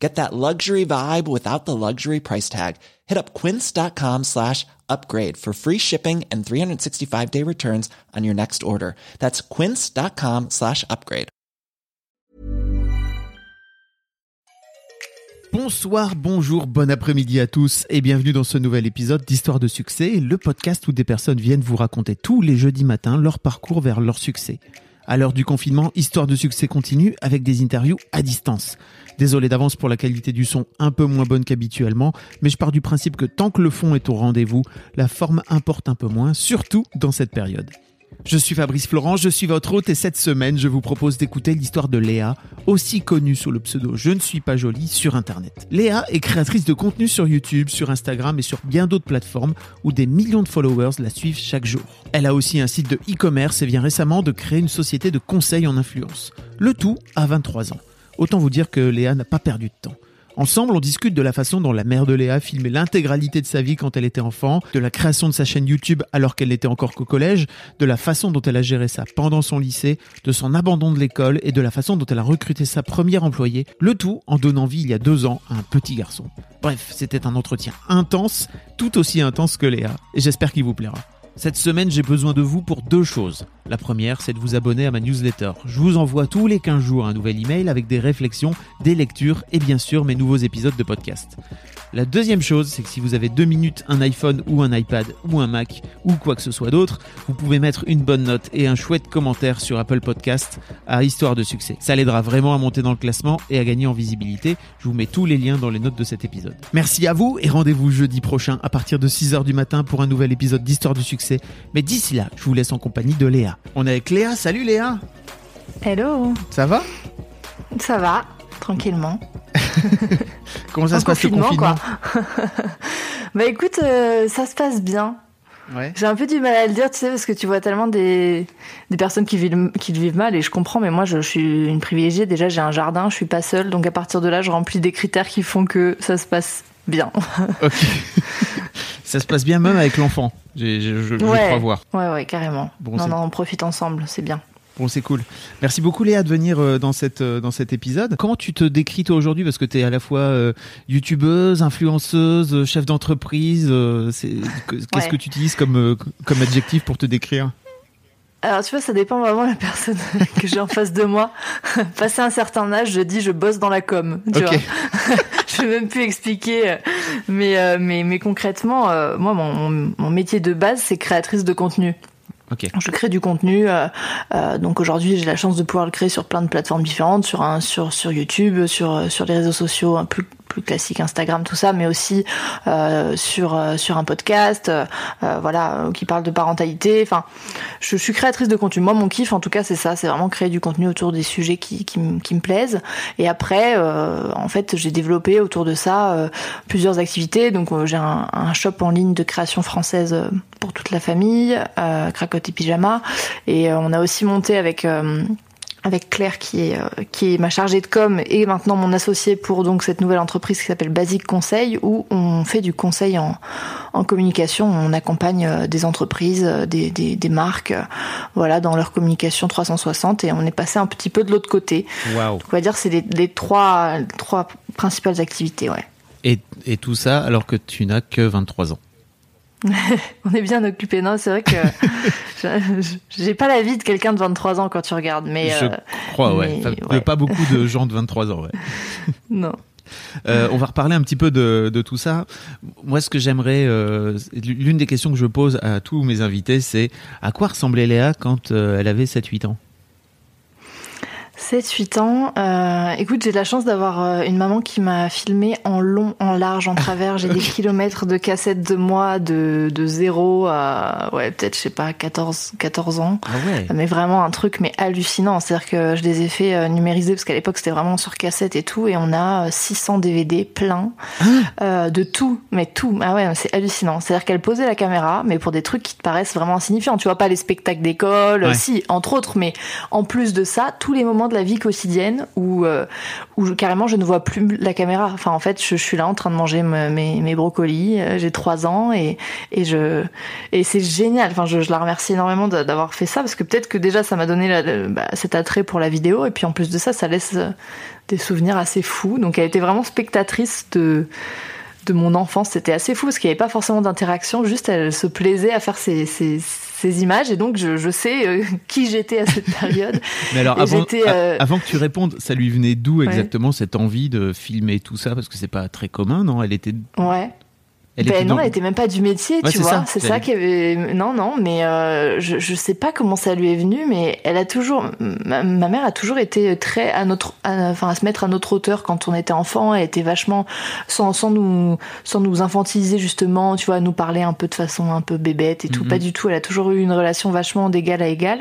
Get that luxury vibe without the luxury price tag. Hit up quince.com slash upgrade for free shipping and 365 day returns on your next order. That's quince.com slash upgrade. Bonsoir, bonjour, bon après-midi à tous et bienvenue dans ce nouvel épisode d'Histoire de succès, le podcast où des personnes viennent vous raconter tous les jeudis matins leur parcours vers leur succès. À l'heure du confinement, Histoire de succès continue avec des interviews à distance. Désolé d'avance pour la qualité du son un peu moins bonne qu'habituellement, mais je pars du principe que tant que le fond est au rendez-vous, la forme importe un peu moins, surtout dans cette période. Je suis Fabrice Florent, je suis votre hôte et cette semaine, je vous propose d'écouter l'histoire de Léa, aussi connue sous le pseudo Je ne suis pas jolie sur Internet. Léa est créatrice de contenu sur YouTube, sur Instagram et sur bien d'autres plateformes où des millions de followers la suivent chaque jour. Elle a aussi un site de e-commerce et vient récemment de créer une société de conseil en influence. Le tout à 23 ans. Autant vous dire que Léa n'a pas perdu de temps. Ensemble, on discute de la façon dont la mère de Léa filmait l'intégralité de sa vie quand elle était enfant, de la création de sa chaîne YouTube alors qu'elle n'était encore qu'au collège, de la façon dont elle a géré ça pendant son lycée, de son abandon de l'école et de la façon dont elle a recruté sa première employée, le tout en donnant vie il y a deux ans à un petit garçon. Bref, c'était un entretien intense, tout aussi intense que Léa, et j'espère qu'il vous plaira. Cette semaine, j'ai besoin de vous pour deux choses. La première, c'est de vous abonner à ma newsletter. Je vous envoie tous les 15 jours un nouvel email avec des réflexions, des lectures et bien sûr mes nouveaux épisodes de podcast. La deuxième chose, c'est que si vous avez deux minutes, un iPhone ou un iPad ou un Mac ou quoi que ce soit d'autre, vous pouvez mettre une bonne note et un chouette commentaire sur Apple Podcast à Histoire de succès. Ça l'aidera vraiment à monter dans le classement et à gagner en visibilité. Je vous mets tous les liens dans les notes de cet épisode. Merci à vous et rendez-vous jeudi prochain à partir de 6h du matin pour un nouvel épisode d'Histoire du succès. Mais d'ici là, je vous laisse en compagnie de Léa. On est avec Léa. Salut Léa. Hello. Ça va? Ça va, tranquillement. Comment ça En se passe le confinement quoi. Bah écoute, euh, ça se passe bien. Ouais. J'ai un peu du mal à le dire, tu sais, parce que tu vois tellement des, des personnes qui vivent, qui le vivent mal, et je comprends, mais moi, je, je suis une privilégiée. Déjà, j'ai un jardin, je suis pas seule, donc à partir de là, je remplis des critères qui font que ça se passe bien. Ok. ça se passe bien même avec l'enfant. Je, je, je Ouais. crois voir. Ouais, ouais, carrément. Bon, non, non, on profite ensemble, c'est bien. Bon, c'est cool. Merci beaucoup Léa de venir euh, dans, cette, euh, dans cet épisode. Comment tu te décris toi aujourd'hui? Parce que tu es à la fois euh, youtubeuse, influenceuse, chef d'entreprise. euh, Qu'est-ce Ouais. que tu utilises comme, comme adjectif pour te décrire? Alors, tu vois, ça dépend vraiment de la personne que j'ai en face de moi. Passé un certain âge, je dis je bosse dans la com. Tu Ok. vois je vais même plus expliquer, euh, mais euh, mais mais concrètement, euh, moi mon, mon métier de base c'est créatrice de contenu. Ok. Je crée du contenu, euh, euh, donc aujourd'hui j'ai la chance de pouvoir le créer sur plein de plateformes différentes, sur un sur sur YouTube, sur sur les réseaux sociaux un plus plus classiques Instagram tout ça, mais aussi euh, sur euh, sur un podcast, euh, voilà qui parle de parentalité. Enfin, je, suis créatrice de contenu. Moi mon kiff en tout cas c'est ça, c'est vraiment créer du contenu autour des sujets qui qui, me- plaisent. Et après en fait j'ai développé autour de ça plusieurs activités. Donc j'ai un, un shop en ligne de création française pour toute la famille, euh, Cracotte et Pyjama. Et on a aussi monté avec avec Claire qui est euh, qui est ma chargée de com et maintenant mon associé pour donc cette nouvelle entreprise qui s'appelle Basic Conseil où on fait du conseil en en communication, on accompagne euh, des entreprises, euh, des des, des marques voilà dans leur communication 360 et on est passé un petit peu de l'autre côté. Donc, on va dire c'est les, les trois les trois principales activités, ouais. Et, et tout ça alors que tu n'as que 23 ans. On est bien occupé. Non, c'est vrai que j'ai pas la vie de quelqu'un de 23 ans quand tu regardes, mais Je euh, crois, ouais. mais, Enfin, ouais. Pas beaucoup de gens de 23 ans, ouais. non. Euh, on va reparler un petit peu de, de tout ça. Moi, ce que j'aimerais, euh, l'une des questions que je pose à tous mes invités, c'est à quoi ressemblait Léa quand elle avait 7-8 ans? 7-8 ans. Euh, écoute, j'ai de la chance d'avoir euh, une maman qui m'a filmé en long, en large, en travers. J'ai des kilomètres de cassettes de moi de, de 0 à, ouais, peut-être, je sais pas, 14, 14 ans. Ah ouais. Mais vraiment un truc, mais hallucinant. C'est-à-dire que je les ai fait euh, numériser parce qu'à l'époque, c'était vraiment sur cassette et tout. Et on a euh, 600 DVD pleins euh, de tout, mais tout. Ah ouais, c'est hallucinant. C'est-à-dire qu'elle posait la caméra, mais pour des trucs qui te paraissent vraiment insignifiants. Tu vois pas les spectacles d'école, Ouais. si, entre autres, mais en plus de ça, tous les moments de la vie quotidienne où, euh, où carrément je ne vois plus la caméra. Enfin, en fait, je, suis là en train de manger me- mes, mes brocolis. euh, J'ai trois ans et, et et c'est génial. Enfin, je, je la remercie énormément d'avoir fait ça parce que peut-être que déjà ça m'a donné bah, cet attrait pour la vidéo et puis en plus de ça, ça laisse euh, des souvenirs assez fous. Donc, elle était vraiment spectatrice de de mon enfance. C'était assez fou parce qu'il n'y avait pas forcément d'interaction, juste elle se plaisait à faire ces, ces, ces images et donc je, je sais euh, qui j'étais à cette période. Mais alors, avant, euh, avant que tu répondes, ça lui venait d'où Ouais. exactement cette envie de filmer tout ça? Parce que c'est pas très commun, non? Elle était. Ouais. Elle ben était non, dans- elle était même pas du métier, Ouais, tu c'est vois. ça. C'est ça qui avait. Non, non, mais euh, je je sais pas comment ça lui est venu, mais elle a toujours. Ma, ma mère a toujours été très à notre, à- enfin à se mettre à notre hauteur quand on était enfant. Elle était vachement sans sans nous sans nous infantiliser justement, tu vois, à nous parler un peu de façon un peu bébête et tout. Mhm. Pas du tout. Elle a toujours eu une relation vachement d'égal à égal.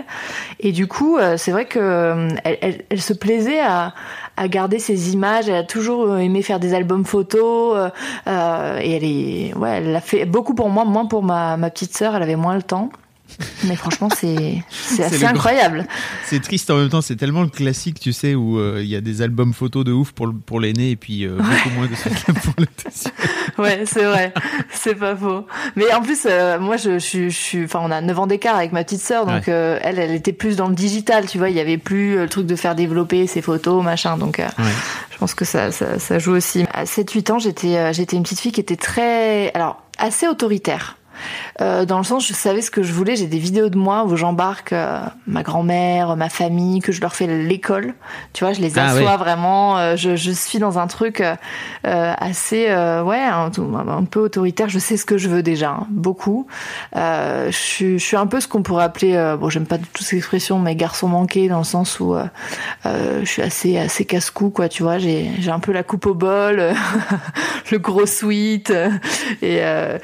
Et du coup, euh, c'est vrai que euh, elle, elle, elle se plaisait à à garder ces images. Elle a toujours euh, aimé faire des albums photos. euh, et elle est, ouais, elle l'a fait beaucoup pour moi, moins pour ma, ma petite sœur. Elle avait moins le temps. Mais franchement, c'est assez incroyable. C'est triste en même temps, c'est tellement le classique, tu sais, où euh, il y a des albums photos de ouf pour, le- pour l'aîné et puis euh, beaucoup moins de trucs pour le. Ouais, c'est vrai, c'est pas faux. Mais en plus, euh, moi, je, je, suis- enfin, on a 9 ans d'écart avec ma petite sœur, donc Ouais. euh, elle, elle était plus dans le digital, tu vois. Il y avait plus le truc de faire développer ses photos, machin. Donc, Ouais. je pense que ça, ça, ça joue aussi. À 7-8 ans, j'étais, j'étais une petite fille qui était très, alors, assez autoritaire. Euh, dans le sens, je savais ce que je voulais. J'ai des vidéos de moi où j'embarque euh, ma grand-mère, ma famille, que je leur fais l'école. Tu vois, je les Ah assois vraiment. euh, je, je suis dans un truc euh, assez, euh, ouais, un, un peu autoritaire. Je sais ce que je veux déjà, hein, beaucoup. Euh, je, suis- je suis un peu ce qu'on pourrait appeler, euh, bon, j'aime pas du tout cette expression, mais garçon manqué, dans le sens où je suis assez, assez casse-cou, quoi. Tu vois, j'ai, j'ai un peu la coupe au bol, le gros sweat, et, euh,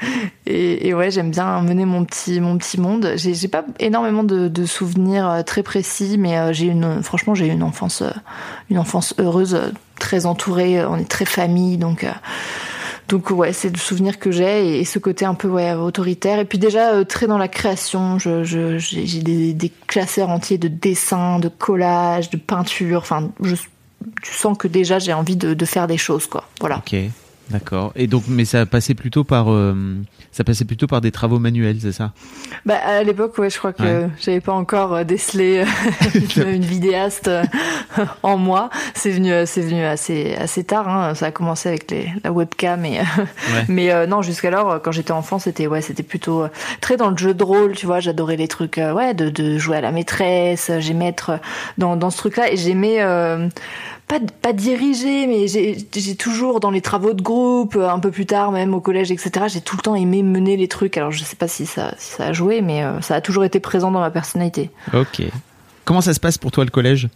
et, et ouais, j'aime bien mener mon petit, mon petit monde. J'ai, j'ai pas énormément de, souvenirs euh, très précis, mais euh, j'ai une, franchement, j'ai une enfance, euh, une enfance heureuse, très entourée. On est très famille, donc. donc ouais, c'est le souvenir que j'ai et, ce côté un peu autoritaire. Et puis déjà très dans la création. Je, je, j'ai, j'ai des, classeurs entiers de dessins, de collages, de peinture. Enfin, je, tu sens que déjà j'ai envie de, faire des choses quoi. Voilà. Ok, d'accord. Et donc, mais ça passait plutôt par, euh, ça passait plutôt par des travaux manuels, c'est ça? Bah à l'époque ouais, je crois que Ouais. j'avais pas encore euh, décelé euh, une, vidéaste euh, en moi. C'est venu, c'est venu assez assez tard. Hein. Ça a commencé avec les, la webcam et Ouais. Mais euh, non, jusqu'alors, quand j'étais enfant, c'était ouais, c'était plutôt très dans le jeu de rôle, tu vois. J'adorais les trucs, ouais, de, de jouer à la maîtresse. J'aimais être dans, dans ce truc-là et j'aimais euh, pas pas diriger, mais j'ai toujours dans les travaux de groupe, euh, un peu plus tard même au collège, etc. J'ai tout le temps aimé mener les trucs. Alors je sais pas si ça ça a joué, mais euh, ça a toujours été présent dans ma personnalité. Ok. Comment ça se passe pour toi le collège?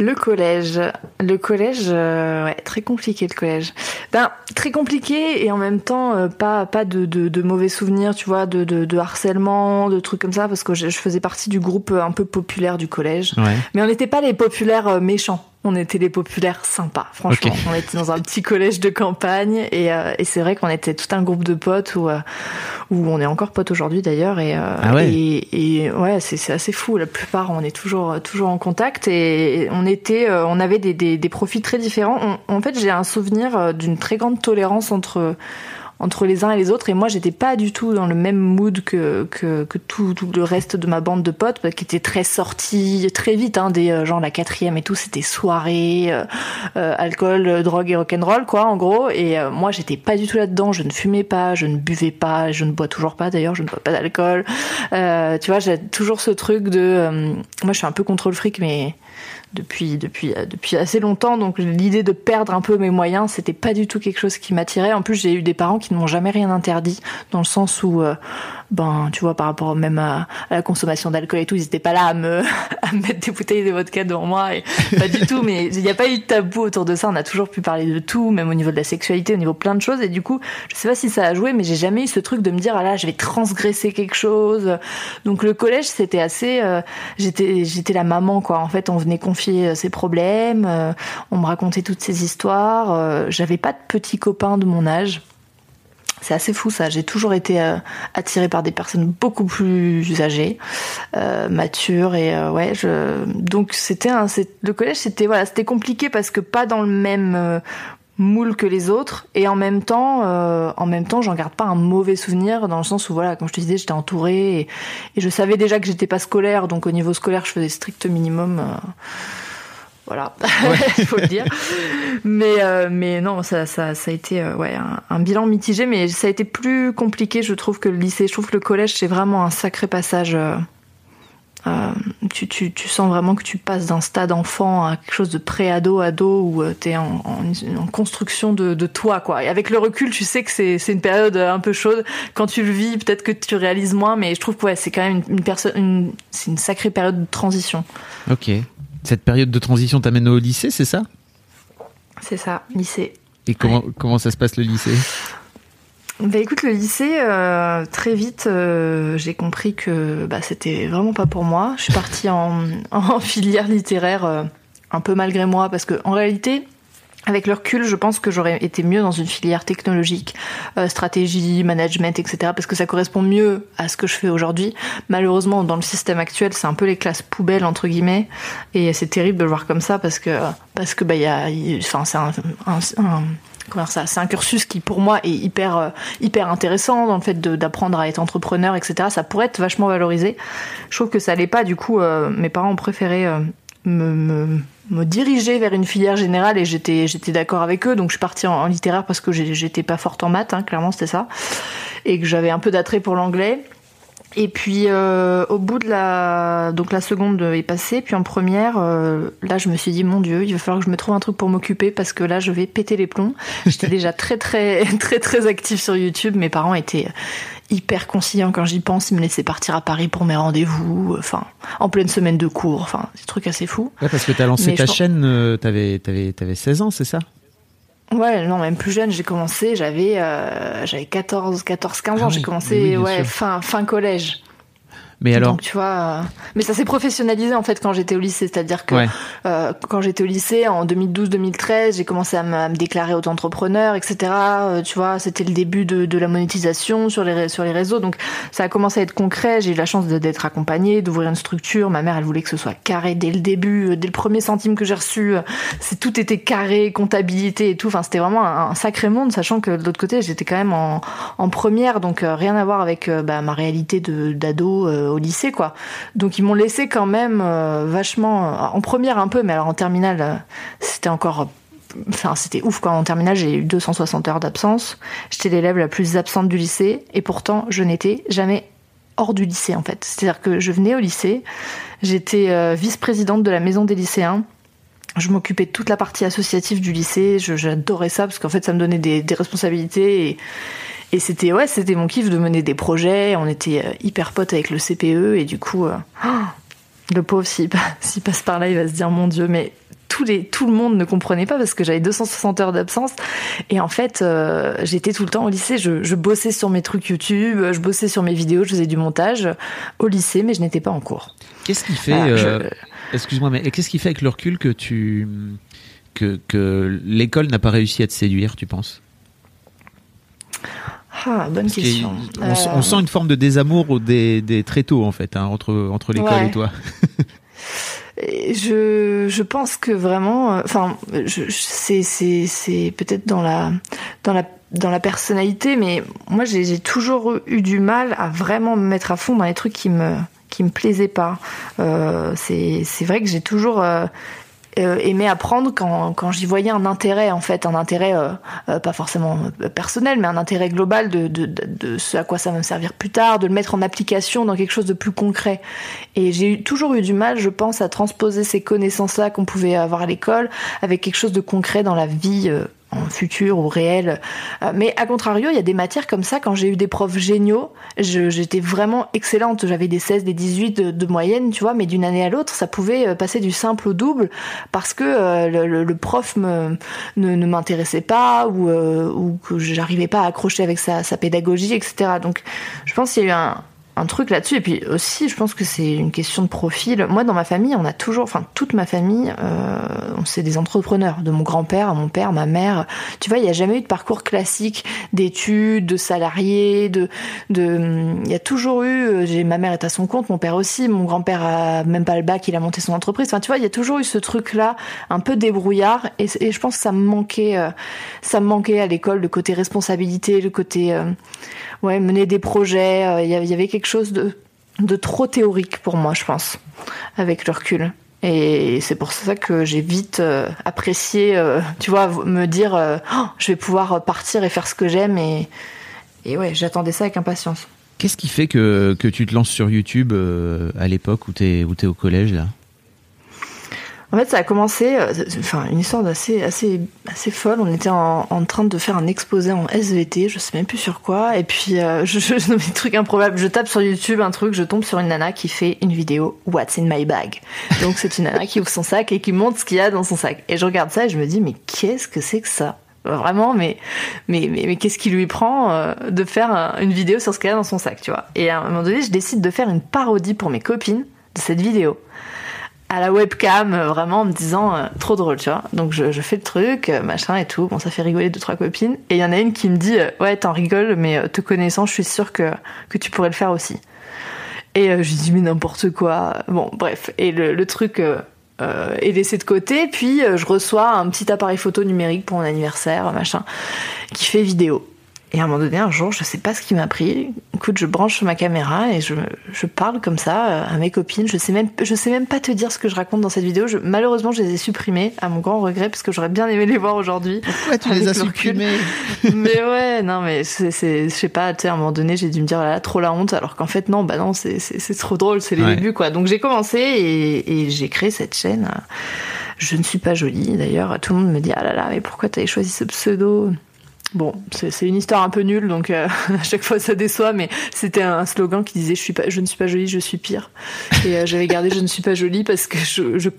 Le collège, le collège, euh, ouais, très compliqué le collège. Ben très compliqué et en même temps euh, pas pas de, de, de mauvais souvenirs, tu vois, de, de, de harcèlement, de trucs comme ça, parce que je, je faisais partie du groupe euh, un peu populaire du collège. Ouais. Mais on n'était pas les populaires euh, méchants. On était les populaires sympas, franchement. On était dans un petit collège de campagne et, euh, et c'est vrai qu'on était tout un groupe de potes où, euh, où on est encore potes aujourd'hui d'ailleurs et, euh, Ah ouais. et, et ouais c'est c'est assez fou. La plupart on est toujours toujours en contact et on était euh, on avait des, des, des profils très différents. On- en fait j'ai un souvenir euh, d'une très grande tolérance entre entre les uns et les autres. Et moi j'étais pas du tout dans le même mood que que, que tout, tout le reste de ma bande de potes qui était très sorti très vite hein, des euh, genre la quatrième et tout c'était soirée euh, euh, alcool drogue et rock'n'roll quoi en gros. Et euh, moi j'étais pas du tout là dedans je ne fumais pas je ne buvais pas je ne bois toujours pas d'ailleurs je ne bois pas d'alcool. Tu vois j'ai toujours ce truc de moi je suis un peu contrôle fric mais depuis depuis euh, depuis assez longtemps. Donc l'idée de perdre un peu mes moyens c'était pas du tout quelque chose qui m'attirait. En plus j'ai eu des parents qui ne m'ont jamais rien interdit, dans le sens où, euh, ben, tu vois, par rapport même à, la consommation d'alcool et tout, ils n'étaient pas là à me, à mettre des bouteilles de vodka devant moi, et pas du tout, mais il n'y a pas eu de tabou autour de ça, on a toujours pu parler de tout, même au niveau de la sexualité, au niveau plein de choses, et du coup, je sais pas si ça a joué, mais j'ai jamais eu ce truc de me dire, ah là, je vais transgresser quelque chose. Donc le collège, c'était assez, euh, j'étais, j'étais la maman, quoi. En fait, on venait confier ses problèmes, on me racontait toutes ces histoires, j'avais pas de petits copains de mon âge. C'est assez fou ça. J'ai toujours été euh, attirée par des personnes beaucoup plus âgées, euh, matures et euh, ouais. Donc c'était un, le collège, c'était voilà, c'était compliqué parce que pas dans le même moule que les autres et en même temps, en même temps, j'en garde pas un mauvais souvenir dans le sens où voilà, comme je te disais, j'étais entourée et, et, je savais déjà que j'étais pas scolaire, donc au niveau scolaire, je faisais strict minimum voilà, il faut le dire. Mais euh, mais non, ça ça ça a été euh, ouais un, bilan mitigé, mais ça a été plus compliqué, je trouve, que le lycée. Je trouve que le collège c'est vraiment un sacré passage. Euh, tu, tu, tu, sens vraiment que tu passes d'un stade enfant à quelque chose de pré-ado, ado, où tu es en, en, construction de, de, toi. quoi. Et avec le recul, tu sais que c'est une période un peu chaude. Quand tu le vis, peut-être que tu réalises moins, mais je trouve que ouais, c'est quand même une, une personne, c'est une sacrée période de transition. Ok. Cette période de transition t'amène au lycée, c'est ça C'est ça, lycée. Et comment, comment ça se passe le lycée bah écoute, le lycée, euh, très vite, euh, j'ai compris que bah, c'était vraiment pas pour moi. Je suis partie en, en filière littéraire euh, un peu malgré moi parce que en réalité, avec le recul, je pense que j'aurais été mieux dans une filière technologique, euh, stratégie, management, etc. Parce que ça correspond mieux à ce que je fais aujourd'hui. Malheureusement, dans le système actuel, c'est un peu les classes poubelles entre guillemets, et c'est terrible de le voir comme ça parce que parce que bah il y a, enfin c'est un, un, ça, c'est un cursus qui pour moi est hyper euh, hyper intéressant dans le fait d'apprendre à être entrepreneur, etc. Ça pourrait être vachement valorisé. Je trouve que ça l'est pas. Du coup, euh, mes parents ont préféré me, me me diriger vers une filière générale et j'étais d'accord avec eux. Donc je suis partie en, littéraire parce que j'étais pas forte en maths hein, clairement c'était ça. Et que j'avais un peu d'attrait pour l'anglais. Et puis euh, au bout de la donc la seconde est passée. Puis en première euh, là je me suis dit mon dieu il va falloir que je me trouve un truc pour m'occuper parce que là je vais péter les plombs. J'étais déjà très très très très active sur YouTube. Mes parents étaient hyper conciliant quand j'y pense. Il me laissait partir à Paris pour mes rendez-vous, enfin, en pleine semaine de cours, enfin, des trucs assez fous. Ouais, parce que t'as lancé ta chaîne, euh, t'avais, t'avais, t'avais 16 ans, c'est ça? Ouais, non, même plus jeune, j'ai commencé, j'avais, euh, j'avais 14, 14, 15 ans, ah j'ai commencé, ouais, fin, fin collège. Mais alors Donc tu vois, euh, mais ça s'est professionnalisé en fait quand j'étais au lycée, c'est-à-dire que euh, quand j'étais au lycée en 2012-2013, j'ai commencé à me, déclarer auto-entrepreneur, etc. Euh, tu vois, c'était le début de, de, la monétisation sur les sur les réseaux, donc ça a commencé à être concret. J'ai eu la chance d'être accompagnée, d'ouvrir une structure. Ma mère, elle voulait que ce soit carré dès le début, dès le premier centime que j'ai reçu, c'est tout était carré, comptabilité et tout. Enfin, c'était vraiment un, sacré monde, sachant que de l'autre côté, j'étais quand même en, en première, donc rien à voir avec bah, ma réalité de d'ado au lycée, quoi. Donc ils m'ont laissé quand même euh, vachement euh, en première un peu, mais alors en terminale, euh, c'était encore enfin c'était ouf quoi. En terminale j'ai eu 260 heures d'absence. J'étais l'élève la plus absente du lycée et pourtant je n'étais jamais hors du lycée en fait. C'est à dire que je venais au lycée j'étais vice-présidente de la maison des lycéens. Je m'occupais de toute la partie associative du lycée j'adorais ça parce qu'en fait ça me donnait des, des responsabilités et, et c'était ouais, c'était mon kiff de mener des projets. On était euh, hyper potes avec le CPE et du coup, euh, le pauvre s'il passe par là, il va se dire mon Dieu, mais tous les, tout le monde ne comprenait pas parce que j'avais 260 heures d'absence et en fait euh, j'étais tout le temps au lycée. Je, je, bossais sur mes trucs YouTube, je bossais sur mes vidéos, je faisais du montage au lycée, mais je n'étais pas en cours. Qu'est-ce qui fait Excuse-moi, mais qu'est-ce qui fait avec le recul que tu que, que l'école n'a pas réussi à te séduire, tu penses? Ah, bonne question. On, euh, sent une forme de désamour des, des très tôt en fait, hein, entre entre l'école et toi. je, je pense que vraiment, euh, enfin, c'est c'est c'est peut-être dans la dans la dans la personnalité, mais moi j'ai toujours eu du mal à vraiment me mettre à fond dans les trucs qui me qui me plaisaient pas. Euh, c'est c'est vrai que j'ai toujours euh, euh, apprendre quand, quand j'y voyais un intérêt en fait un intérêt euh, euh, pas forcément personnel mais un intérêt global de, de, de, ce à quoi ça va me servir plus tard de le mettre en application dans quelque chose de plus concret. Et j'ai toujours eu du mal je pense à transposer ces connaissances là qu'on pouvait avoir à l'école avec quelque chose de concret dans la vie en futur ou réel. Euh, mais à contrario, il y a des matières comme ça, quand j'ai eu des profs géniaux, j'étais vraiment excellente. J'avais des 16, des 18 de, moyenne, tu vois, mais d'une année à l'autre, ça pouvait euh, passer du simple au double parce que euh, le, prof me, ne, m'intéressait pas ou, ou que j'arrivais pas à accrocher avec sa, sa pédagogie, etc. Donc je pense qu'il y a eu un, un truc là-dessus. Et puis aussi, je pense que c'est une question de profil. Moi, dans ma famille, on a toujours, enfin toute ma famille, euh, c'est des entrepreneurs. De mon grand-père à mon père, ma mère. Tu vois, il n'y a jamais eu de parcours classique d'études, de salariés, de, de. Il y a toujours eu. Euh, j'ai ma mère est à son compte, mon père aussi. Mon grand-père a même pas le bac, il a monté son entreprise. Enfin, tu vois, il y a toujours eu ce truc-là, un peu débrouillard. Et, et, je pense que ça me manquait, euh, ça me manquait à l'école, le côté responsabilité, le côté. Euh, ouais, mener des projets. Euh, il y avait quelque chose de, de trop théorique pour moi, je pense, avec le recul. Et c'est pour ça que j'ai vite euh, apprécié, euh, tu vois, me dire, oh, je vais pouvoir partir et faire ce que j'aime. Et, et ouais, j'attendais ça avec impatience. Qu'est-ce qui fait que, que tu te lances sur YouTube à l'époque où tu es, es au collège là? En fait, ça a commencé, euh, enfin, une histoire assez, assez, assez folle. On était en, train de faire un exposé en SVT, je sais même plus sur quoi. Et puis, euh, je, je, je des trucs improbables. Je tape sur YouTube un truc, je tombe sur une nana qui fait une vidéo What's in my bag? Donc, c'est une nana qui ouvre son sac et qui montre ce qu'il y a dans son sac. Et je regarde ça et je me dis, mais qu'est-ce que c'est que ça? Vraiment, mais mais mais, mais qu'est-ce qui lui prend euh, de faire une vidéo sur ce qu'il y a dans son sac, tu vois? Et à un moment donné, je décide de faire une parodie pour mes copines de cette vidéo à la webcam, euh, vraiment en me disant euh, trop drôle, tu vois. Donc je, je, fais le truc, euh, machin et tout. Bon, ça fait rigoler deux trois copines. Et il y en a une qui me dit ouais, t'en rigoles, mais te connaissant, je suis sûre que que tu pourrais le faire aussi. Et je lui dis mais n'importe quoi. Bon, bref. Et le, le truc est laissé de côté. Puis je reçois un petit appareil photo numérique pour mon anniversaire, machin, qui fait vidéo. Et à un moment donné, un jour, je sais pas ce qui m'a pris. Écoute, je branche ma caméra et je, je parle comme ça euh, à mes copines. Je sais même, je sais même pas te dire ce que je raconte dans cette vidéo. Je, malheureusement, je les ai supprimées à mon grand regret parce que j'aurais bien aimé les voir aujourd'hui. Pourquoi tu les as supprimées Mais ouais, non, mais c'est, c'est, je sais pas, tu sais, à un moment donné, j'ai dû me dire, là, trop la honte. Alors qu'en fait, non, bah non, c'est, c'est, c'est trop drôle, c'est les débuts, quoi. Donc j'ai commencé et, et j'ai créé cette chaîne. Je ne suis pas jolie, d'ailleurs. Tout le monde me dit, ah là là, mais pourquoi t'avais choisi ce pseudo? Bon, c'est une histoire un peu nulle, donc euh, à chaque fois ça déçoit, mais c'était un slogan qui disait je suis pas, je ne suis pas jolie, je suis pire. Et euh, j'avais gardé je ne suis pas jolie parce que je, je,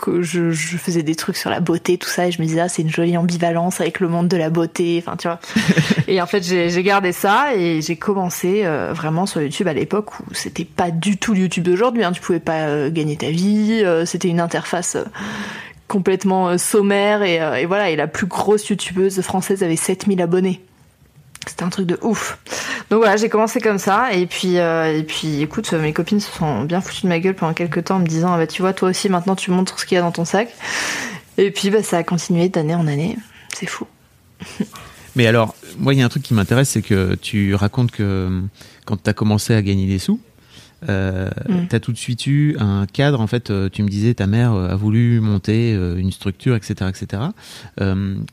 je, faisais des trucs sur la beauté, tout ça, et je me disais ah c'est une jolie ambivalence avec le monde de la beauté, enfin tu vois. et en fait j'ai gardé ça et j'ai commencé euh, vraiment sur YouTube à l'époque où c'était pas du tout le YouTube d'aujourd'hui, hein. tu pouvais pas gagner ta vie, c'était une interface complètement euh, sommaire et, euh, et, voilà et la plus grosse youtubeuse française avait 7000 abonnés. C'était un truc de ouf. Donc voilà j'ai commencé comme ça et puis euh, et puis écoute mes copines se sont bien foutues de ma gueule pendant quelques temps en me disant ah bah tu vois toi aussi maintenant tu montres ce qu'il y a dans ton sac. Et puis bah ça a continué d'année en année. C'est fou. Mais alors moi il y a un truc qui m'intéresse c'est que tu racontes que quand tu as commencé à gagner des sous euh, mm. tu as tout de suite eu un cadre. En fait, euh, tu me disais ta mère euh, a voulu monter euh, une structure, etc., etc.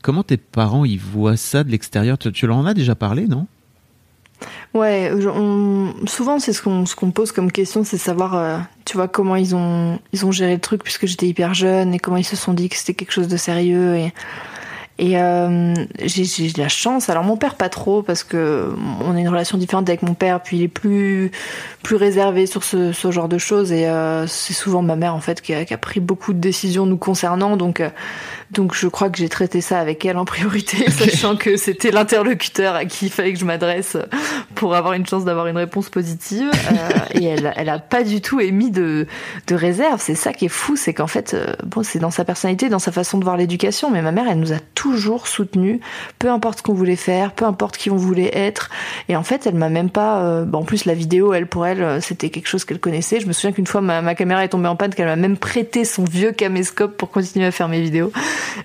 comment tes parents ils voient ça de l'extérieur? Tu, leur en as déjà parlé, non? Ouais, souvent c'est ce qu'on ce qu'on pose comme question, c'est savoir, tu vois, comment ils ont ils ont géré le truc puisque j'étais hyper jeune et comment ils se sont dit que c'était quelque chose de sérieux et et euh, j'ai la chance. Alors mon père pas trop parce que on a une relation différente avec mon père, puis il est plus plus réservé sur ce, ce genre de choses. Et euh, c'est souvent ma mère en fait qui a, qui a, pris beaucoup de décisions nous concernant. Donc euh, donc je crois que j'ai traité ça avec elle en priorité, sachant que c'était l'interlocuteur à qui il fallait que je m'adresse pour avoir une chance d'avoir une réponse positive. Euh, et elle, elle a pas du tout émis de, de réserve. C'est ça qui est fou, c'est qu'en fait, euh, bon, c'est dans sa personnalité, dans sa façon de voir l'éducation. Mais ma mère, elle nous a toujours soutenus, peu importe ce qu'on voulait faire, peu importe qui on voulait être. Et en fait, elle m'a même pas. Euh, en plus, la vidéo, elle pour elle, euh, c'était quelque chose qu'elle connaissait. Je me souviens qu'une fois, ma, ma caméra est tombée en panne, qu'elle m'a même prêté son vieux caméscope pour continuer à faire mes vidéos.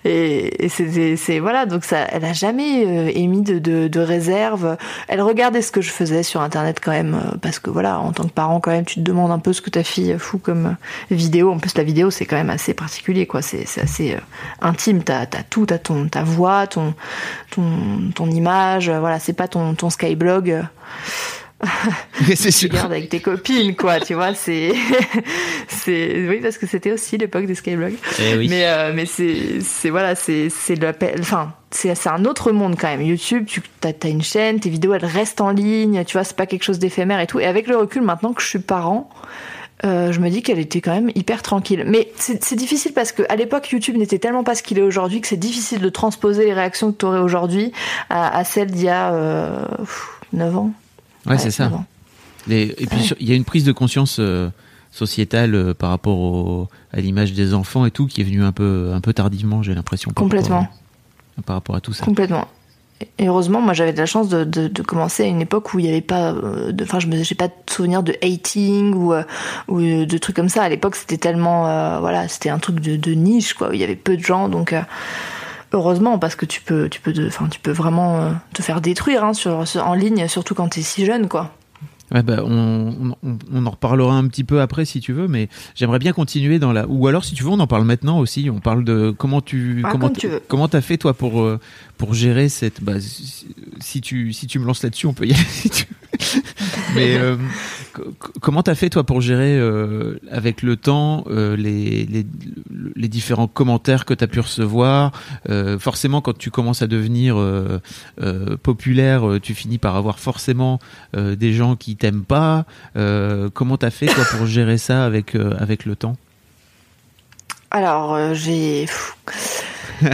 Et, et c'est voilà, donc ça, elle a jamais euh, émis de, de, réserve. Elle regardait ce que je faisais sur internet quand même, euh, parce que voilà, en tant que parent quand même, tu te demandes un peu ce que ta fille fout comme vidéo. En plus, la vidéo c'est quand même assez particulier, quoi. C'est assez euh, intime. T'as as tout, t'as ton ta voix, ton ton ton image. Voilà, c'est pas ton ton skyblog. c'est sûr. Tu gardes avec tes copines, quoi, tu vois, c'est, c'est, oui, parce que c'était aussi l'époque des skyblogs. Eh oui. Mais, euh, mais c'est, c'est, voilà, c'est, c'est enfin, c'est, c'est un autre monde quand même. YouTube, tu as, as une chaîne, tes vidéos, elles restent en ligne, tu vois, c'est pas quelque chose d'éphémère et tout. Et avec le recul, maintenant que je suis parent, euh, je me dis qu'elle était quand même hyper tranquille. Mais c'est difficile parce que à l'époque, YouTube n'était tellement pas ce qu'il est aujourd'hui que c'est difficile de transposer les réactions que tu aurais aujourd'hui à, à celles d'il y a euh, 9 ans. Ouais, c'est ça. Les, et puis, il y a une prise de conscience euh, sociétale euh, par rapport au, à l'image des enfants et tout qui est venue un peu, un peu tardivement, j'ai l'impression. Complètement. Par rapport, à, par rapport à tout ça. Complètement. Et heureusement, moi, j'avais de la chance de, de, de, commencer à une époque où il n'y avait pas, euh, enfin, je me, j'ai pas de souvenir de hating ou ou de trucs comme ça. À l'époque, c'était tellement, euh, voilà, c'était un truc de, de, niche, quoi. Où il y avait peu de gens, donc heureusement, parce que tu peux, tu peux, enfin, tu peux vraiment te faire détruire hein, sur, en ligne, surtout quand t'es si jeune, quoi. Ouais, bah, on, on, on, en reparlera un petit peu après si tu veux, mais j'aimerais bien continuer dans la. Ou alors si tu veux, on en parle maintenant aussi. On parle de comment tu ah, comment tu comment t'as fait toi pour pour gérer cette. Bah, si tu si tu me lances là-dessus, on peut y aller. Si tu... mais euh, comment t'as fait toi pour gérer euh, avec le temps euh, les, les les différents commentaires que t'as pu recevoir Forcément, quand tu commences à devenir populaire, tu finis par avoir forcément des gens qui t'aiment pas. comment t'as fait toi pour gérer ça avec avec le temps? Alors j'ai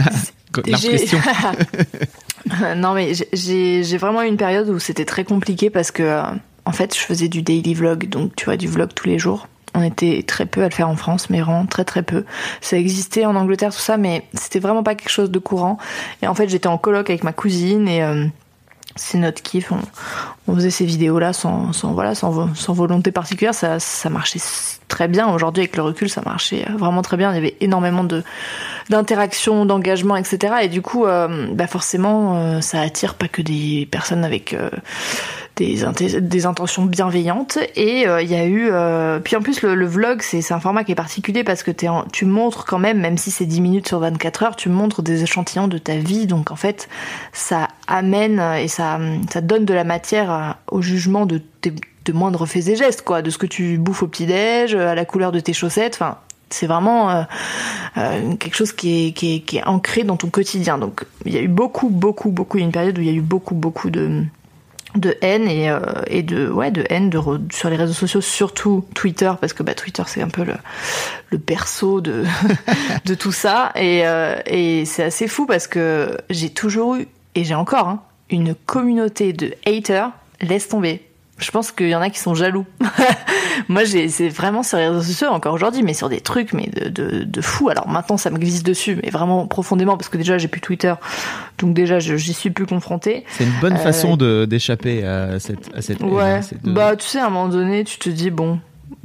non mais j'ai vraiment eu une période où c'était très compliqué parce que en fait je faisais du daily vlog donc tu vois du vlog tous les jours on était très peu à le faire en France, mais vraiment très très peu. Ça existait en Angleterre, tout ça, mais c'était vraiment pas quelque chose de courant. Et en fait, j'étais en coloc avec ma cousine et euh, c'est notre kiff. On, faisait ces vidéos-là sans, sans, volonté particulière. Ça, marchait très bien. Aujourd'hui, avec le recul, ça marchait vraiment très bien. Il y avait énormément de d'interaction, d'engagement, etc. Et du coup, euh, bah forcément, euh, ça attire pas que des personnes avec des, intentions bienveillantes. Et il euh, y a eu... puis en plus, le, vlog, c'est un format qui est particulier parce que tu montres quand même, même si c'est 10 minutes sur 24 heures, tu montres des échantillons de ta vie. Donc en fait, ça amène et ça, donne de la matière au jugement de tes moindres faits et gestes, quoi, de ce que tu bouffes au petit-déj, à la couleur de tes chaussettes, enfin, c'est vraiment euh, euh, quelque chose qui est, qui, est, qui est ancré dans ton quotidien. Donc, il y a eu beaucoup, beaucoup, beaucoup, il y a une période où il y a eu beaucoup, beaucoup de de haine et, euh, et de ouais de haine de sur les réseaux sociaux surtout Twitter parce que bah Twitter c'est un peu le le berceau de de tout ça. Et euh, et c'est assez fou parce que j'ai toujours eu et j'ai encore hein, une communauté de haters laisse tomber je pense qu'il y en a qui sont jaloux. Moi, c'est vraiment sur les réseaux sociaux encore aujourd'hui, mais sur des trucs, mais de, de, de, fou. Alors maintenant, ça me glisse dessus, mais vraiment profondément, parce que déjà, j'ai plus Twitter, donc déjà, j'y suis plus confrontée. C'est une bonne euh... façon d'échapper à cette, à cette. Ouais. À cette... Bah, tu sais, à un moment donné, tu te dis bon,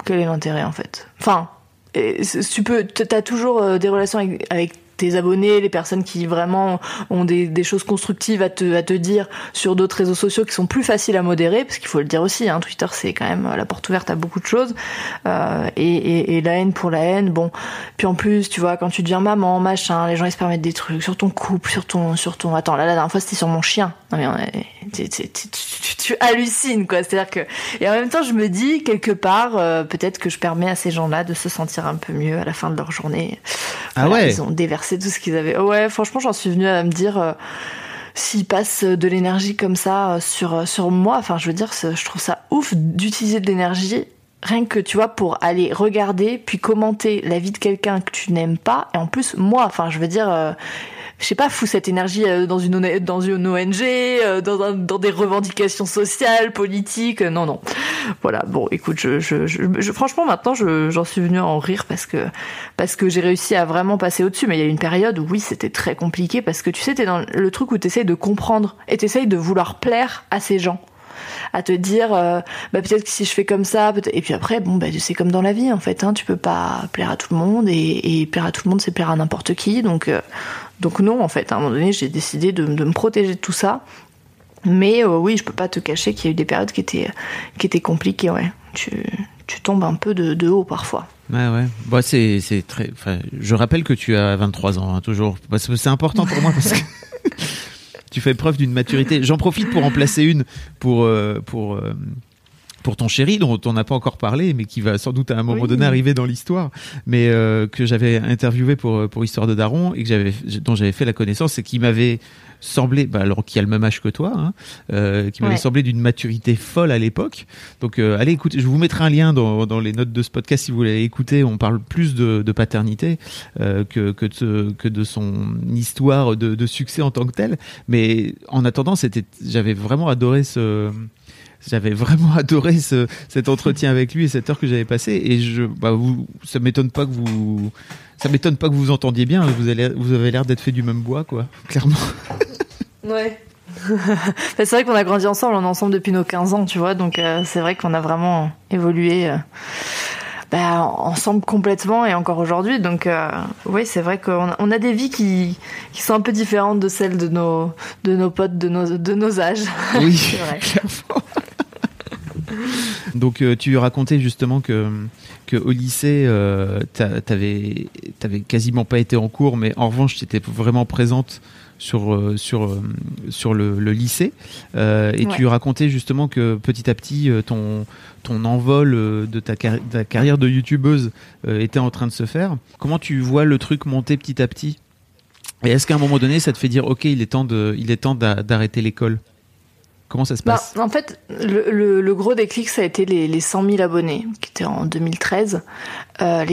quel est l'intérêt en fait? Enfin, et, tu peux, t'as toujours des relations avec, avec tes abonnés, les personnes qui vraiment ont des, des choses constructives à te, à te dire sur d'autres réseaux sociaux qui sont plus faciles à modérer, parce qu'il faut le dire aussi, hein, Twitter c'est quand même la porte ouverte à beaucoup de choses, euh, et, et, et, la haine pour la haine, bon. Puis en plus, tu vois, quand tu deviens maman, machin, les gens ils se permettent des trucs sur ton couple, sur ton, sur ton, attends, là la dernière fois c'était sur mon chien. Non mais tu, tu, tu, tu, hallucines quoi, c'est-à-dire que, et en même temps je me dis quelque part, euh, peut-être que je permets à ces gens-là de se sentir un peu mieux à la fin de leur journée. Ah voilà, ouais. Ils ont déversé c'est tout ce qu'ils avaient. Ouais, franchement, j'en suis venue à me dire euh, s'ils passent de l'énergie comme ça sur sur moi. Enfin, je veux dire, je trouve ça ouf d'utiliser de l'énergie rien que tu vois pour aller regarder puis commenter la vie de quelqu'un que tu n'aimes pas et en plus moi. Enfin, je veux dire. Euh, je sais pas, fous cette énergie dans une dans une ONG, dans, un, dans des revendications sociales, politiques. Non, non. Voilà. Bon, écoute, je, je, je, je franchement maintenant, j'en suis venue à en rire parce que parce que j'ai réussi à vraiment passer au-dessus. Mais il y a une période où oui, c'était très compliqué parce que tu sais, t'es dans le truc où t'essayes de comprendre et t'essayes de vouloir plaire à ces gens à te dire euh, bah peut-être que si je fais comme ça et puis après bon bah c'est comme dans la vie en fait hein, tu peux pas plaire à tout le monde et, et plaire à tout le monde c'est plaire à n'importe qui donc euh, donc non en fait à un moment donné j'ai décidé de, de, me protéger de tout ça mais euh, oui je peux pas te cacher qu'il y a eu des périodes qui étaient qui étaient compliquées ouais tu tu tombes un peu de, de haut parfois Ouais, ouais. Bon, c'est, très, je rappelle que tu as 23 ans, hein, toujours. Que c'est important pour moi parce que tu fais preuve d'une maturité. J'en profite pour en placer une pour, euh, pour, euh, pour ton chéri dont on n'a pas encore parlé, mais qui va sans doute à un moment donné arriver dans l'histoire, mais euh, que j'avais interviewé pour pour Histoire de Daron et que j'avais dont j'avais fait la connaissance et qui m'avait semblé, bah, alors qui a le même âge que toi, hein, euh, qui m'avait semblé d'une maturité folle à l'époque. Donc euh, allez écoutez, je vous mettrai un lien dans, dans les notes de ce podcast si vous voulez écouter. On parle plus de, de paternité euh, que que de, que de son histoire de, de succès en tant que tel. Mais en attendant, c'était, j'avais vraiment adoré ce j'avais vraiment adoré ce, cet entretien avec lui et cette heure que j'avais passée. Et je, bah, vous, ça m'étonne pas que vous, ça m'étonne pas que vous entendiez bien. Vous, allez, vous avez l'air d'être fait du même bois, quoi, clairement. Ouais. c'est vrai qu'on a grandi ensemble, on est ensemble depuis nos 15 ans, tu vois, donc euh, c'est vrai qu'on a vraiment évolué euh, bah, ensemble complètement et encore aujourd'hui. Donc euh, oui, c'est vrai qu'on a, on a des vies qui, qui sont un peu différentes de celles de nos, de nos potes de nos, de nos âges. Oui, vrai. Donc tu racontais justement que que au lycée, euh, t'avais quasiment pas été en cours, mais en revanche, tu étais vraiment présente sur euh, sur euh, sur le, lycée. Euh, et tu racontais justement que petit à petit ton ton envol de ta, ta carrière de youtubeuse était en train de se faire. Comment tu vois le truc monter petit à petit? Et est-ce qu'à un moment donné, ça te fait dire ok, il est temps d'arrêter l'école? Comment ça se bah, passe En fait, le, gros déclic, ça a été les, les 100 000 abonnés, qui étaient en 2013. Euh,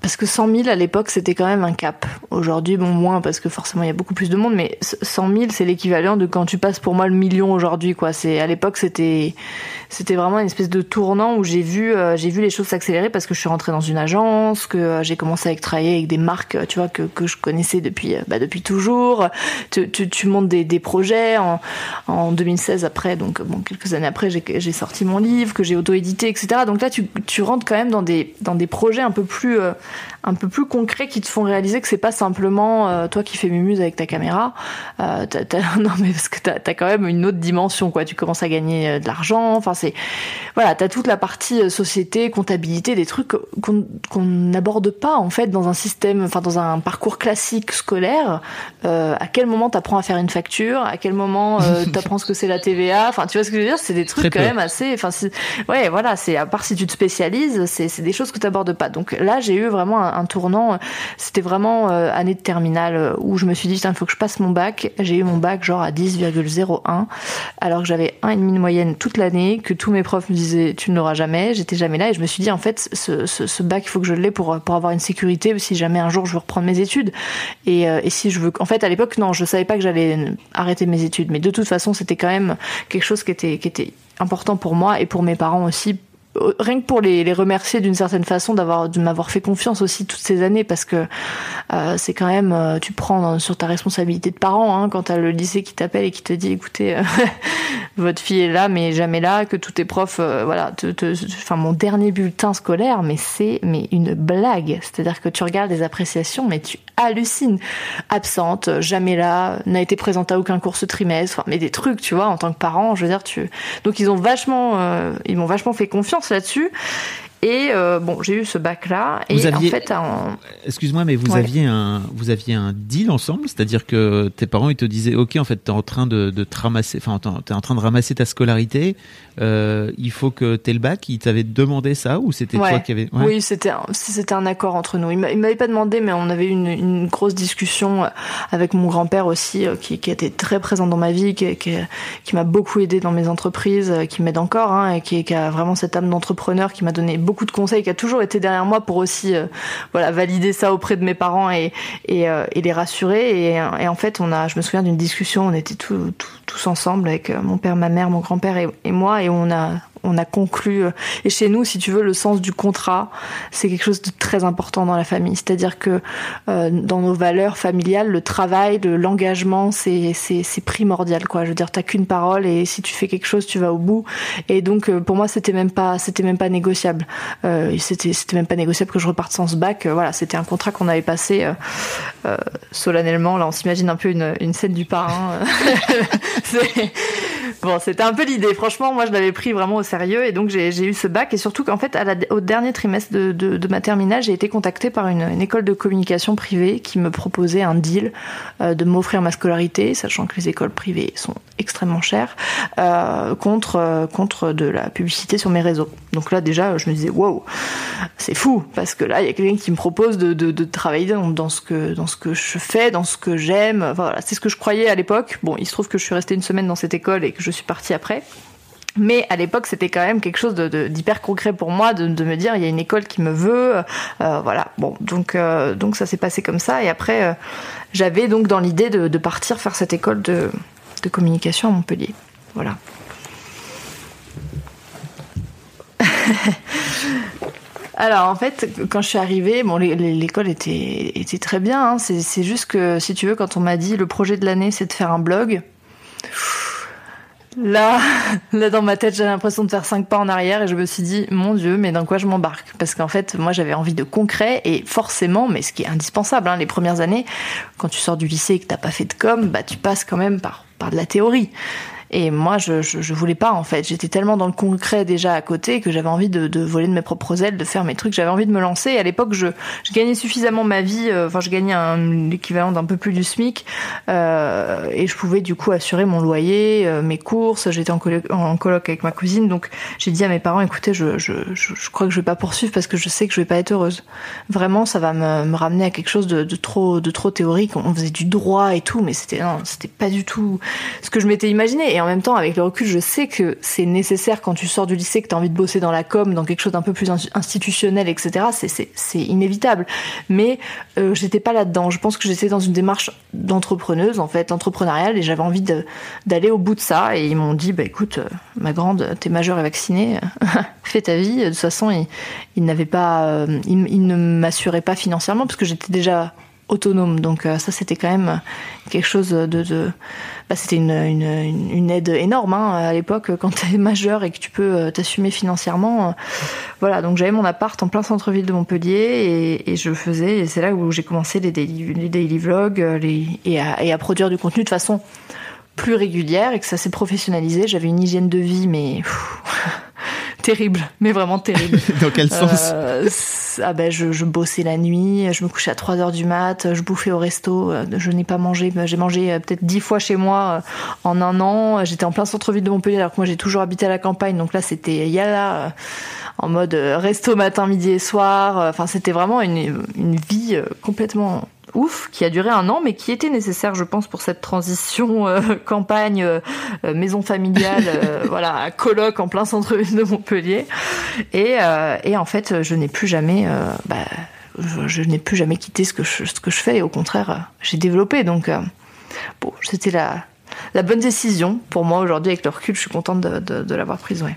parce que 100 000 à l'époque, c'était quand même un cap. Aujourd'hui, bon, moins, parce que forcément, il y a beaucoup plus de monde, mais 100 000, c'est l'équivalent de quand tu passes pour moi le million aujourd'hui, quoi. C'est À l'époque, c'était c'était vraiment une espèce de tournant où j'ai vu, euh, j'ai vu les choses s'accélérer parce que je suis rentrée dans une agence, que euh, j'ai commencé à travailler avec des marques, tu vois, que, que je connaissais depuis, bah, depuis toujours. Tu, tu, tu montes des, des projets. En, en 2016, donc quelques années après, j'ai sorti mon livre, que j'ai auto-édité, etc. Donc là, tu, tu rentres quand même dans des, dans des projets un peu plus, euh, un peu plus concrets qui te font réaliser que c'est pas simplement euh, toi qui fais mumuse avec ta caméra. Euh, non, mais parce que t'as as quand même une autre dimension, quoi. Tu commences à gagner de l'argent. Enfin, c'est, voilà, t'as toute la partie société, comptabilité, des trucs qu'on n'aborde pas en fait dans un système, enfin dans un parcours classique scolaire. à quel moment t'apprends à faire une facture? À quel moment t'apprends ce que c'est la TV Enfin, tu vois ce que je veux dire? C'est des trucs quand même assez. Enfin, ouais, voilà. C'est à part si tu te spécialises, c'est des choses que tu abordes pas. Donc là, j'ai eu vraiment un, tournant. C'était vraiment euh, année de terminale euh, où je me suis dit, il faut que je passe mon bac. J'ai eu mon bac genre à 10,01, alors que j'avais un et demi de moyenne toute l'année, que tous mes profs me disaient, tu ne l'auras jamais. J'étais jamais là et je me suis dit, en fait, ce, bac, il faut que je l'ai pour avoir une sécurité si jamais un jour je veux reprendre mes études. Et, euh, si je veux, en fait, à l'époque, non, je savais pas que j'allais arrêter mes études, mais de toute façon, c'était quand même quelque chose qui était, qui était important pour moi et pour mes parents aussi rien que pour les, remercier d'une certaine façon d'avoir de m'avoir fait confiance aussi toutes ces années parce que euh, c'est quand même euh, tu prends sur ta responsabilité de parent hein, quand t'as le lycée qui t'appelle et qui te dit écoutez euh, votre fille est là mais jamais là que tous tes profs euh, voilà enfin mon dernier bulletin scolaire mais c'est mais une blague. C'est-à-dire que tu regardes les appréciations mais tu hallucines. Absente jamais là n'a été présente à aucun cours ce trimestre mais des trucs tu vois en tant que parent je veux dire tu donc ils ont vachement ils m'ont vachement fait confiance là-dessus. Et euh, bon, j'ai eu ce bac-là. Et en fait, excuse-moi, mais vous aviez un, vous aviez un deal ensemble, c'est-à-dire que tes parents ils te disaient, ok, en fait, t'es en train de, de te ramasser, enfin, t'es en train de ramasser ta scolarité. Euh, il faut que t'aies le bac. Ils t'avaient demandé ça ou c'était toi qui avais Oui, c'était c'était un accord entre nous. Il m'avait pas demandé, mais on avait eu une, une grosse discussion avec mon grand-père aussi, euh, qui, qui était très présent dans ma vie, qui, qui, qui m'a beaucoup aidé dans mes entreprises, qui m'aide encore, hein, et qui, qui a vraiment cette âme d'entrepreneur, qui m'a donné beaucoup beaucoup de conseils, qui a toujours été derrière moi pour aussi euh, voilà valider ça auprès de mes parents et, et, euh, les rassurer. Et, en fait, on a, je me souviens d'une discussion, on était tous, tous ensemble avec euh, mon père, ma mère, mon grand-père et moi, et on a on a conclu. Euh, et chez nous, si tu veux, le sens du contrat, c'est quelque chose de très important dans la famille. C'est-à-dire que euh, dans nos valeurs familiales, le travail, l'engagement, c'est primordial. Quoi. Je veux dire, t'as qu'une parole et si tu fais quelque chose, tu vas au bout. Et donc, euh, pour moi, c'était même pas c'était même pas négociable. C'était même pas négociable que je reparte sans ce bac. voilà, c'était un contrat qu'on avait passé solennellement. Là, on s'imagine un peu une, une scène du parrain. Bon, c'était un peu l'idée. Franchement, moi, je l'avais pris vraiment au et donc j'ai eu ce bac. Et surtout qu'en fait, au dernier trimestre de, ma terminale, j'ai été contactée par une, école de communication privée qui me proposait un deal euh, de m'offrir ma scolarité, sachant que les écoles privées sont extrêmement chères, euh, contre euh, contre de la publicité sur mes réseaux. Donc là, déjà, je me disais, wow, c'est fou, parce que là, il y a quelqu'un qui me propose de, travailler dans, dans, ce que dans ce que je fais, dans ce que j'aime. voilà, c'est ce que je croyais à l'époque. Bon, il se trouve que je suis restée une semaine dans cette école et que je suis partie après. Mais à l'époque, c'était quand même quelque chose d'hyper concret pour moi, de, me dire il y a une école qui me veut, euh, voilà. Bon, donc euh, donc ça s'est passé comme ça. Et après, euh, j'avais donc dans l'idée de, partir faire cette école de, de communication à Montpellier, voilà. Alors en fait, quand je suis arrivée, bon, l'école était, était très bien. Hein. C'est juste que si tu veux, quand on m'a dit le projet de l'année, c'est de faire un blog. Là, là dans ma tête, j'ai l'impression de faire cinq pas en arrière et je me suis dit, mon Dieu, mais dans quoi je m'embarque? Parce qu'en fait, moi, j'avais envie de concret et forcément, mais ce qui est indispensable, hein, les premières années, quand tu sors du lycée et que t'as pas fait de com, bah tu passes quand même par par de la théorie. Et moi, je, je, voulais pas en fait. J'étais tellement dans le concret déjà à côté que j'avais envie de, de, voler de mes propres ailes, de faire mes trucs. J'avais envie de me lancer. Et à l'époque, je, je, gagnais suffisamment ma vie. Euh, enfin, je gagnais l'équivalent d'un peu plus du SMIC, euh, et je pouvais du coup assurer mon loyer, euh, mes courses. J'étais en, colo en coloc avec ma cousine, donc j'ai dit à mes parents écoutez, je, je, je, crois que je vais pas poursuivre parce que je sais que je vais pas être heureuse. Vraiment, ça va me, me ramener à quelque chose de, de, trop de trop théorique. On faisait du droit et tout, mais c'était c'était pas du tout ce que je m'étais imaginé. En même temps, avec le recul, je sais que c'est nécessaire quand tu sors du lycée, que tu as envie de bosser dans la com, dans quelque chose d'un peu plus institutionnel, etc. C'est inévitable. Mais euh, j'étais pas là-dedans. Je pense que j'étais dans une démarche d'entrepreneuse, en fait, entrepreneuriale, et j'avais envie d'aller au bout de ça. Et ils m'ont dit, bah écoute, euh, ma grande, t'es majeure et vaccinée, fais ta vie. De toute façon, ils, pas, euh, ils ne m'assuraient pas financièrement parce que j'étais déjà autonome. Donc euh, ça, c'était quand même quelque chose de... de... Bah, c'était une, une, aide énorme hein, à l'époque quand t'es majeur et que tu peux euh, t'assumer financièrement. Voilà, donc j'avais mon appart en plein centre-ville de Montpellier et, je faisais, et c'est là où j'ai commencé les daily, les daily vlogs les, et, à, et à produire du contenu de façon plus régulière et que ça s'est professionnalisé. J'avais une hygiène de vie, mais terrible, mais vraiment terrible. Dans quel sens? Euh, Ah ben, je, je, bossais la nuit, je me couchais à 3 heures du mat, je bouffais au resto, je n'ai pas mangé, j'ai mangé euh, peut-être 10 fois chez moi euh, en un an. J'étais en plein centre-ville de Montpellier, alors que moi j'ai toujours habité à la campagne, donc là c'était yala en mode resto matin, midi et soir. Enfin, c'était vraiment une, une vie complètement ouf, qui a duré un an, mais qui était nécessaire, je pense, pour cette transition euh, campagne, euh, maison familiale, euh, voilà, coloc en plein centre-ville de Montpellier. Et, et, en fait, je n'ai plus jamais, bah, je, je n'ai plus jamais quitté ce que je, ce que je fais. Et au contraire, j'ai développé. Donc, bon, c'était la, la bonne décision pour moi aujourd'hui avec le recul. Je suis contente de, de, de l'avoir prise, ouais.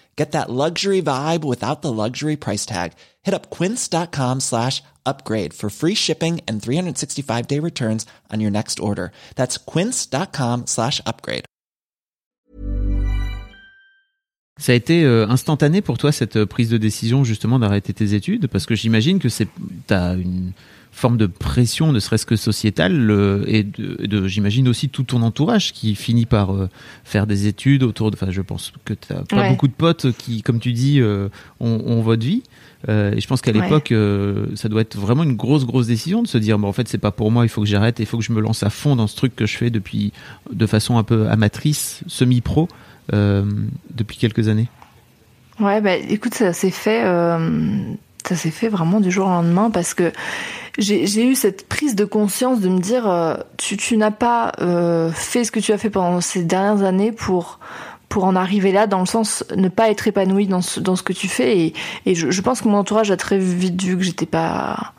Get that luxury vibe without the luxury price tag. Hit up quince.com slash upgrade for free shipping and 365 day returns on your next order. That's quince.com slash upgrade. Ça a été euh, instantané pour toi cette prise de décision justement d'arrêter tes études? Parce que j'imagine que c'est t'as une forme de pression, ne serait-ce que sociétale, euh, et de, de j'imagine aussi tout ton entourage qui finit par euh, faire des études autour de. Enfin, je pense que tu as pas Ouais. beaucoup de potes qui, comme tu dis, euh, ont, ont votre vie. Euh, et je pense qu'à l'époque, ça doit être vraiment une grosse, grosse décision de se dire, bon, en fait, c'est pas pour moi, il faut que j'arrête, il faut que je me lance à fond dans ce truc que je fais depuis, de façon un peu amatrice, semi-pro, depuis quelques années. Ouais, bah écoute, ça s'est fait, ça s'est fait vraiment du jour au lendemain parce que j'ai eu cette prise de conscience de me dire, euh, tu, tu n'as pas euh, fait ce que tu as fait pendant ces dernières années pour pour en arriver là, dans le sens ne pas être épanoui dans ce, dans ce que tu fais. Et, et je, je pense que mon entourage a très vite vu que j'étais pas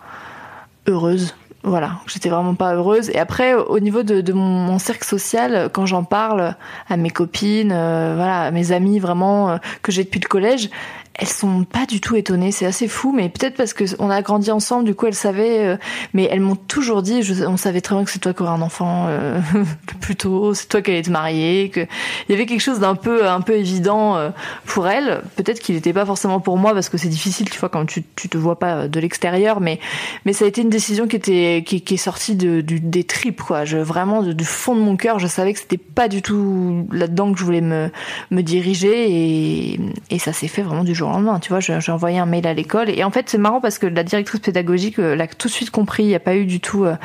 heureuse. Voilà, j'étais vraiment pas heureuse. Et après, au niveau de, de mon, mon cercle social, quand j'en parle à mes copines, euh, voilà, à mes amis vraiment euh, que j'ai depuis le collège, elles sont pas du tout étonnées. C'est assez fou, mais peut-être parce que on a grandi ensemble, du coup elles savaient. euh, mais elles m'ont toujours dit, je- on savait très bien que c'est toi qui aurais un enfant euh, plus tôt, c'est toi qui allais te marier, que il y avait quelque chose d'un peu un peu évident euh, pour elles. Peut-être qu'il n'était pas forcément pour moi parce que c'est difficile, tu vois, quand tu tu te vois pas de l'extérieur, mais mais ça a été une décision qui était qui, qui est sortie de, du, des tripes, quoi. Je vraiment du fond de mon cœur, je savais que c'était pas du tout là-dedans que je voulais me me diriger et, et ça s'est fait vraiment du jour Tu vois, j'ai envoyé un mail à l'école et en fait c'est marrant parce que la directrice pédagogique euh, l'a tout de suite compris. Il n'y a pas eu du tout euh,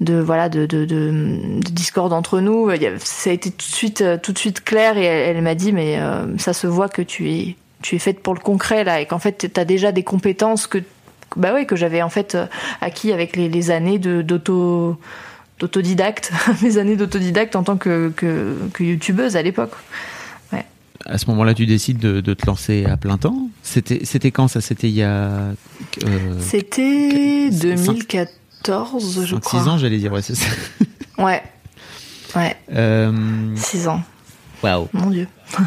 de voilà de, de, de, de discorde entre nous. Ça a été tout de suite euh, tout de suite clair et elle, m'a dit mais ça se voit que tu es tu es faite pour le concret là et qu'en fait tu as déjà des compétences que bah que j'avais en fait acquis avec les, années d'auto d'autodidacte mes années d'autodidacte en tant que, que youtubeuse à l'époque. À ce moment-là, tu décides de, de te lancer à plein temps. C'était, c'était quand ça? C'était il y a euh, C'était cinq- 2014 je 5, crois. 6 ans, j'allais dire. Ouais, c'est ça. Ouais. Ouais, Euh, 6 ans. Waouh. Mon Dieu.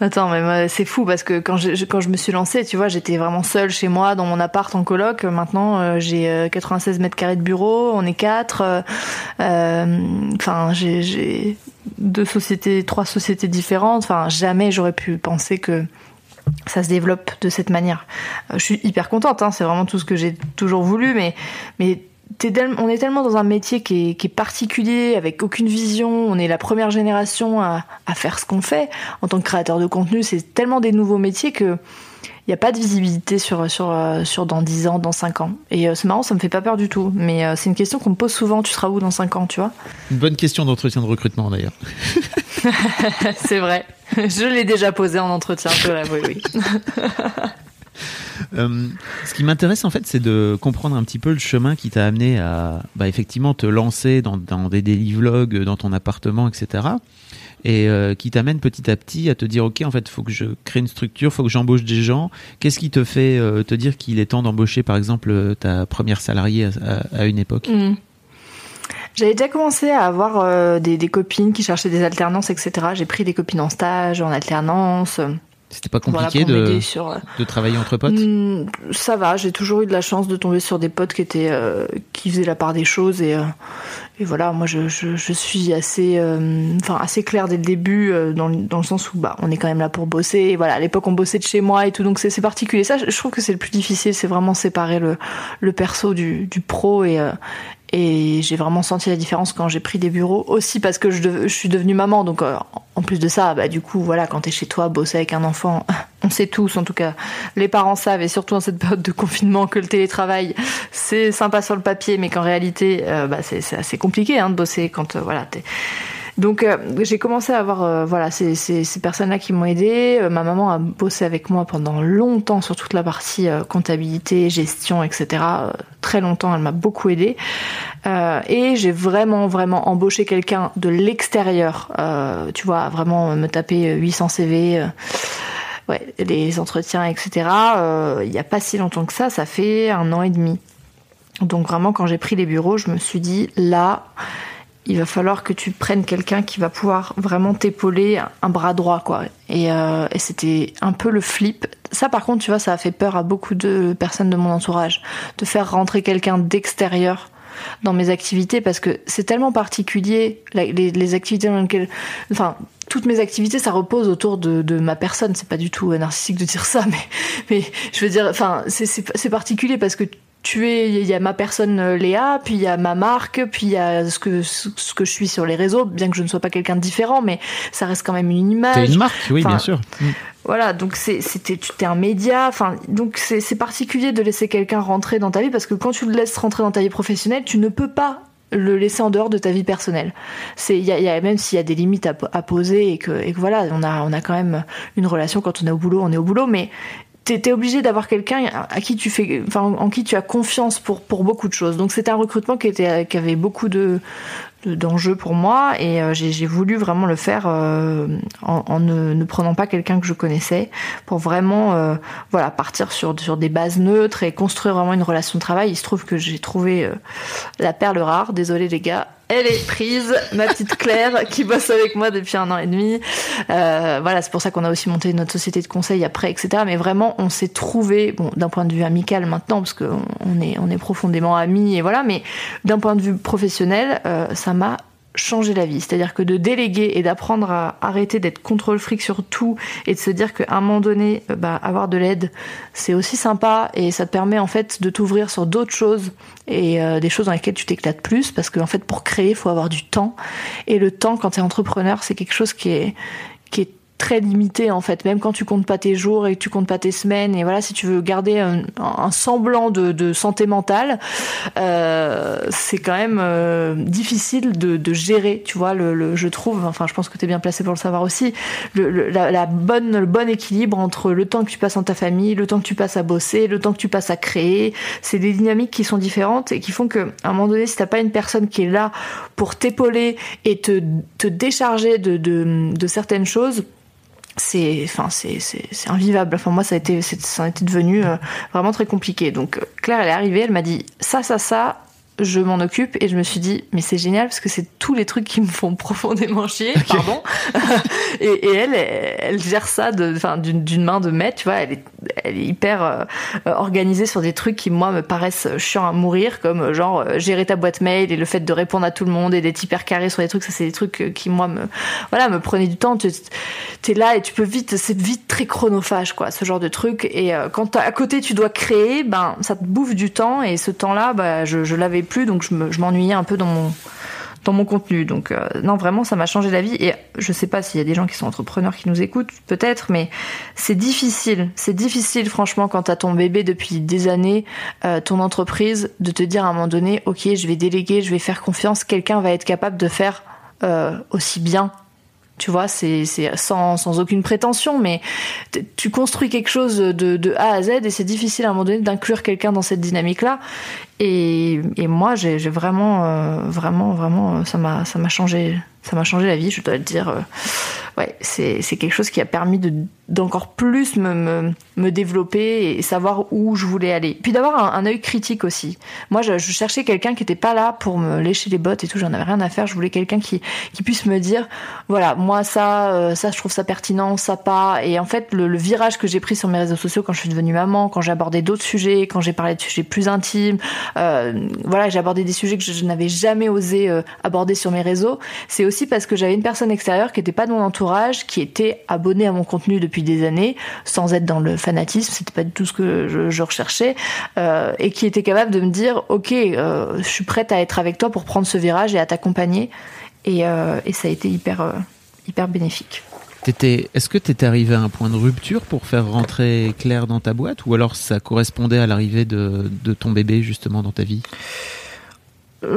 Attends, mais moi, c'est fou parce que quand je, quand je me suis lancée, tu vois, j'étais vraiment seule chez moi dans mon appart en coloc. Maintenant, euh, j'ai euh, 96 mètres carrés de bureau, on est quatre. euh, euh, Enfin, j'ai- deux sociétés, trois sociétés différentes. Enfin, jamais j'aurais pu penser que ça se développe de cette manière. Euh, je suis hyper contente, hein, c'est vraiment tout ce que j'ai toujours voulu, mais, mais tel- on est tellement dans un métier qui est, qui est particulier, avec aucune vision. On est la première génération à, à faire ce qu'on fait en tant que créateur de contenu. C'est tellement des nouveaux métiers que il n'y a pas de visibilité sur, sur, euh, sur dans 10 ans, dans 5 ans. Et euh, c'est marrant, ça me fait pas peur du tout. Mais euh, c'est une question qu'on me pose souvent. Tu seras où dans 5 ans, tu vois? Une bonne question d'entretien de recrutement d'ailleurs. C'est vrai. Je l'ai déjà posé en entretien, je l'avoue, oui. Euh, ce qui m'intéresse en fait, c'est de comprendre un petit peu le chemin qui t'a amené à, bah, effectivement, te lancer dans, des daily vlogs, dans ton appartement, etc. Et euh, qui t'amène petit à petit à te dire, ok, en fait, faut que je crée une structure, faut que j'embauche des gens. Qu'est-ce qui te fait euh, te dire qu'il est temps d'embaucher, par exemple, ta première salariée à, une époque? Mm. J'avais déjà commencé à avoir des, des copines qui cherchaient des alternances, etc. J'ai pris des copines en stage, en alternance. C'était pas compliqué de, sur. euh, de travailler entre potes? Mm, ça va, j'ai toujours eu de la chance de tomber sur des potes qui étaient euh, qui faisaient la part des choses et, euh, et voilà, moi je, je, je suis assez euh, enfin assez claire dès le début dans, le- dans le sens où bah on est quand même là pour bosser et voilà, à l'époque on bossait de chez moi et tout donc c'est particulier. Ça je je trouve que c'est le plus difficile, c'est vraiment séparer le le perso du du pro et et j'ai vraiment senti la différence quand j'ai pris des bureaux aussi parce que je, suis devenue maman donc euh, en plus de ça bah du coup voilà quand t'es chez toi bosser avec un enfant on sait tous en tout cas les parents savent et surtout en cette période de confinement que le télétravail c'est sympa sur le papier mais qu'en réalité euh, bah, c'est assez compliqué hein, de bosser quand euh, voilà donc euh, j'ai commencé à avoir euh, voilà ces, personnes-là qui m'ont aidé. Euh, ma maman a bossé avec moi pendant longtemps sur toute la partie comptabilité, gestion, etc. Très longtemps, elle m'a beaucoup aidé. Et j'ai vraiment vraiment embauché quelqu'un de l'extérieur. Tu vois, vraiment me taper 800 CV. les entretiens, etc. Il n'y a pas si longtemps que ça, ça fait un an et demi. Donc vraiment, quand j'ai pris les bureaux, je me suis dit, là, il va falloir que tu prennes quelqu'un qui va pouvoir vraiment t'épauler un bras droit, quoi. Et, euh, et c'était un peu le flip. Ça, par contre, tu vois, ça a fait peur à beaucoup de personnes de mon entourage, de faire rentrer quelqu'un d'extérieur dans mes activités parce que c'est tellement particulier les, activités dans lesquelles enfin toutes mes activités ça repose autour de, ma personne c'est pas du tout narcissique de dire ça mais mais je veux dire enfin c'est particulier parce que tu es il y a ma personne euh, Léa puis il y a ma marque puis il y a ce que ce que je suis sur les réseaux bien que je ne sois pas quelqu'un de différent mais ça reste quand même une image T'es une marque, oui, Enfin, bien sûr. Mm. voilà, donc c'était tu t'es un média, enfin donc c'est particulier de laisser quelqu'un rentrer dans ta vie parce que quand tu le laisses rentrer dans ta vie professionnelle, tu ne peux pas le laisser en dehors de ta vie personnelle. C'est y a, y a- même s'il y a des limites à poser et que et que voilà, on a on a quand même une relation quand on est au boulot, on est au boulot mais T'es es obligé d'avoir quelqu'un à qui tu fais, en qui tu as confiance pour pour beaucoup de choses. Donc c'était un recrutement qui était qui avait beaucoup de de- d'enjeux pour moi et euh, j'ai voulu vraiment le faire euh, en, ne, ne prenant pas quelqu'un que je connaissais pour vraiment euh, voilà partir sur sur des bases neutres et construire vraiment une relation de travail. Il se trouve que j'ai trouvé la perle rare. Désolé les gars, elle est prise, ma petite Claire, qui bosse avec moi depuis un an et demi. Euh, voilà, c'est pour ça qu'on a aussi monté notre société de conseil après, etc. Mais vraiment, on s'est trouvé, bon, d'un point de vue amical maintenant, parce qu'on on est, on est profondément amis, et voilà, mais d'un point de vue professionnel, euh, ça m'a changer la vie. C'est-à-dire que de déléguer et d'apprendre à arrêter d'être contrôle fric sur tout et de se dire qu'à un moment donné, euh, bah, avoir de l'aide, c'est aussi sympa et ça te permet en fait de t'ouvrir sur d'autres choses et euh, des choses dans lesquelles tu t'éclates plus parce qu'en en fait pour créer, il faut avoir du temps et le temps quand tu es entrepreneur, c'est quelque chose qui est très limité en fait. Même quand tu comptes pas tes jours et que tu comptes pas tes semaines et voilà si tu veux garder un, semblant de, santé mentale euh, c'est quand même euh, difficile de, gérer tu vois le, je trouve enfin je pense que tu es bien placé pour le savoir aussi le, la, bonne le bon équilibre entre le temps que tu passes en ta famille le temps que tu passes à bosser le temps que tu passes à créer. C'est des dynamiques qui sont différentes et qui font que à un moment donné si t'as pas une personne qui est là pour t'épauler et te, te décharger de, de certaines choses c'est enfin c'est c'est invivable. Enfin moi ça a été ça a été devenu euh, vraiment très compliqué. Donc euh, Claire elle est arrivée elle m'a dit ça ça ça je m'en occupe et je me suis dit mais c'est génial parce que c'est tous les trucs qui me font profondément chier pardon. Et, et, elle elle gère ça de enfin d'une main de maître tu vois. Elle est elle est hyper euh, organisée sur des trucs qui moi me paraissent chiants à mourir comme euh, genre euh, gérer ta boîte mail et le fait de répondre à tout le monde et d'être hyper carré sur des trucs. Ça c'est des trucs qui moi me voilà me prenaient du temps. Tu es là et tu peux vite c'est vite très chronophage quoi ce genre de truc. Et quand à côté tu dois créer ben ça te bouffe du temps et ce temps là bah je, je l'avais plus, donc je m'ennuyais un peu dans mon dans mon contenu. Donc euh, non, vraiment, ça m'a changé la vie. Et je sais pas s'il y a des gens qui sont entrepreneurs qui nous écoutent, peut-être, mais c'est difficile. C'est difficile, franchement, quand t'as ton bébé depuis des années, euh, ton entreprise, de te dire à un moment donné, ok, je vais déléguer, je vais faire confiance, quelqu'un va être capable de faire euh, aussi bien tu vois, c'est sans, sans aucune prétention, mais tu construis quelque chose de, de A à Z et c'est difficile à un moment donné d'inclure quelqu'un dans cette dynamique-là. Et, et moi, j'ai vraiment, euh, vraiment, vraiment, ça m'a, ça m'a changé, ça m'a changé la vie, je dois le dire. Euh, ouais, c'est, quelque chose qui a permis de, d'encore plus me, me, me, développer et savoir où je voulais aller. Puis d'avoir un, œil critique aussi. Moi, je, cherchais quelqu'un qui était pas là pour me lécher les bottes et tout. J'en avais rien à faire. Je voulais quelqu'un qui, qui puisse me dire, voilà, moi ça, euh, ça, je trouve ça pertinent, ça pas. Et en fait, le, virage que j'ai pris sur mes réseaux sociaux quand je suis devenue maman, quand j'ai abordé d'autres sujets, quand j'ai parlé de sujets plus intimes, euh, voilà, j'ai abordé des sujets que je, n'avais jamais osé aborder sur mes réseaux. C'est aussi parce que j'avais une personne extérieure qui n'était pas de mon entourage, qui était abonnée à mon contenu depuis des années, sans être dans le fanatisme, c'était pas du tout ce que je, recherchais, euh, et qui était capable de me dire, ok, euh, je suis prête à être avec toi pour prendre ce virage et à t'accompagner. Et, euh, ça a été hyper, hyper bénéfique. Est-ce que tu étais arrivé à un point de rupture pour faire rentrer Claire dans ta boîte? Ou alors ça correspondait à l'arrivée de, ton bébé justement dans ta vie?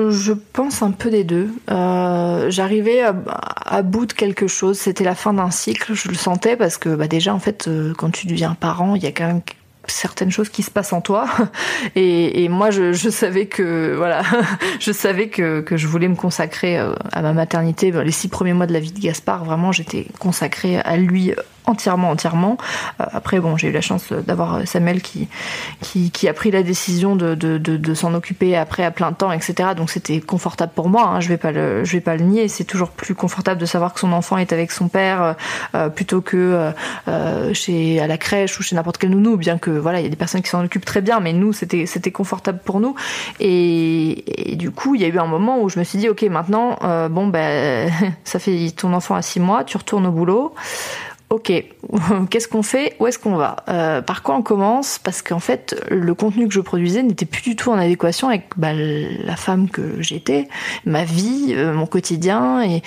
Je pense un peu des deux. Euh, j'arrivais à, bout de quelque chose. C'était la fin d'un cycle. Je le sentais parce que bah déjà en fait, euh, quand tu deviens parent, il y a quand même certaines choses qui se passent en toi et, moi je, savais que voilà je savais que je voulais me consacrer à ma maternité les six premiers mois de la vie de Gaspard vraiment j'étais consacrée à lui entièrement, entièrement. Euh, après, bon, j'ai eu la chance d'avoir Samuel qui, qui, qui, a pris la décision de, de, de, de s'en occuper après à plein temps, etc. Donc c'était confortable pour moi. Hein, je vais pas le, je vais pas le nier. C'est toujours plus confortable de savoir que son enfant est avec son père euh, plutôt que euh, chez à la crèche ou chez n'importe quel nounou. Bien que voilà, il y a des personnes qui s'en occupent très bien, mais nous c'était c'était confortable pour nous. Et, et, du coup, il y a eu un moment où je me suis dit, ok, maintenant, bon ben, ça fait ton enfant à six mois, tu retournes au boulot ok, qu'est-ce qu'on fait? Où est-ce qu'on va? Euh, Par quoi on commence? Parce qu'en fait, le contenu que je produisais n'était plus du tout en adéquation avec bah, la femme que j'étais, ma vie, euh, mon quotidien, et,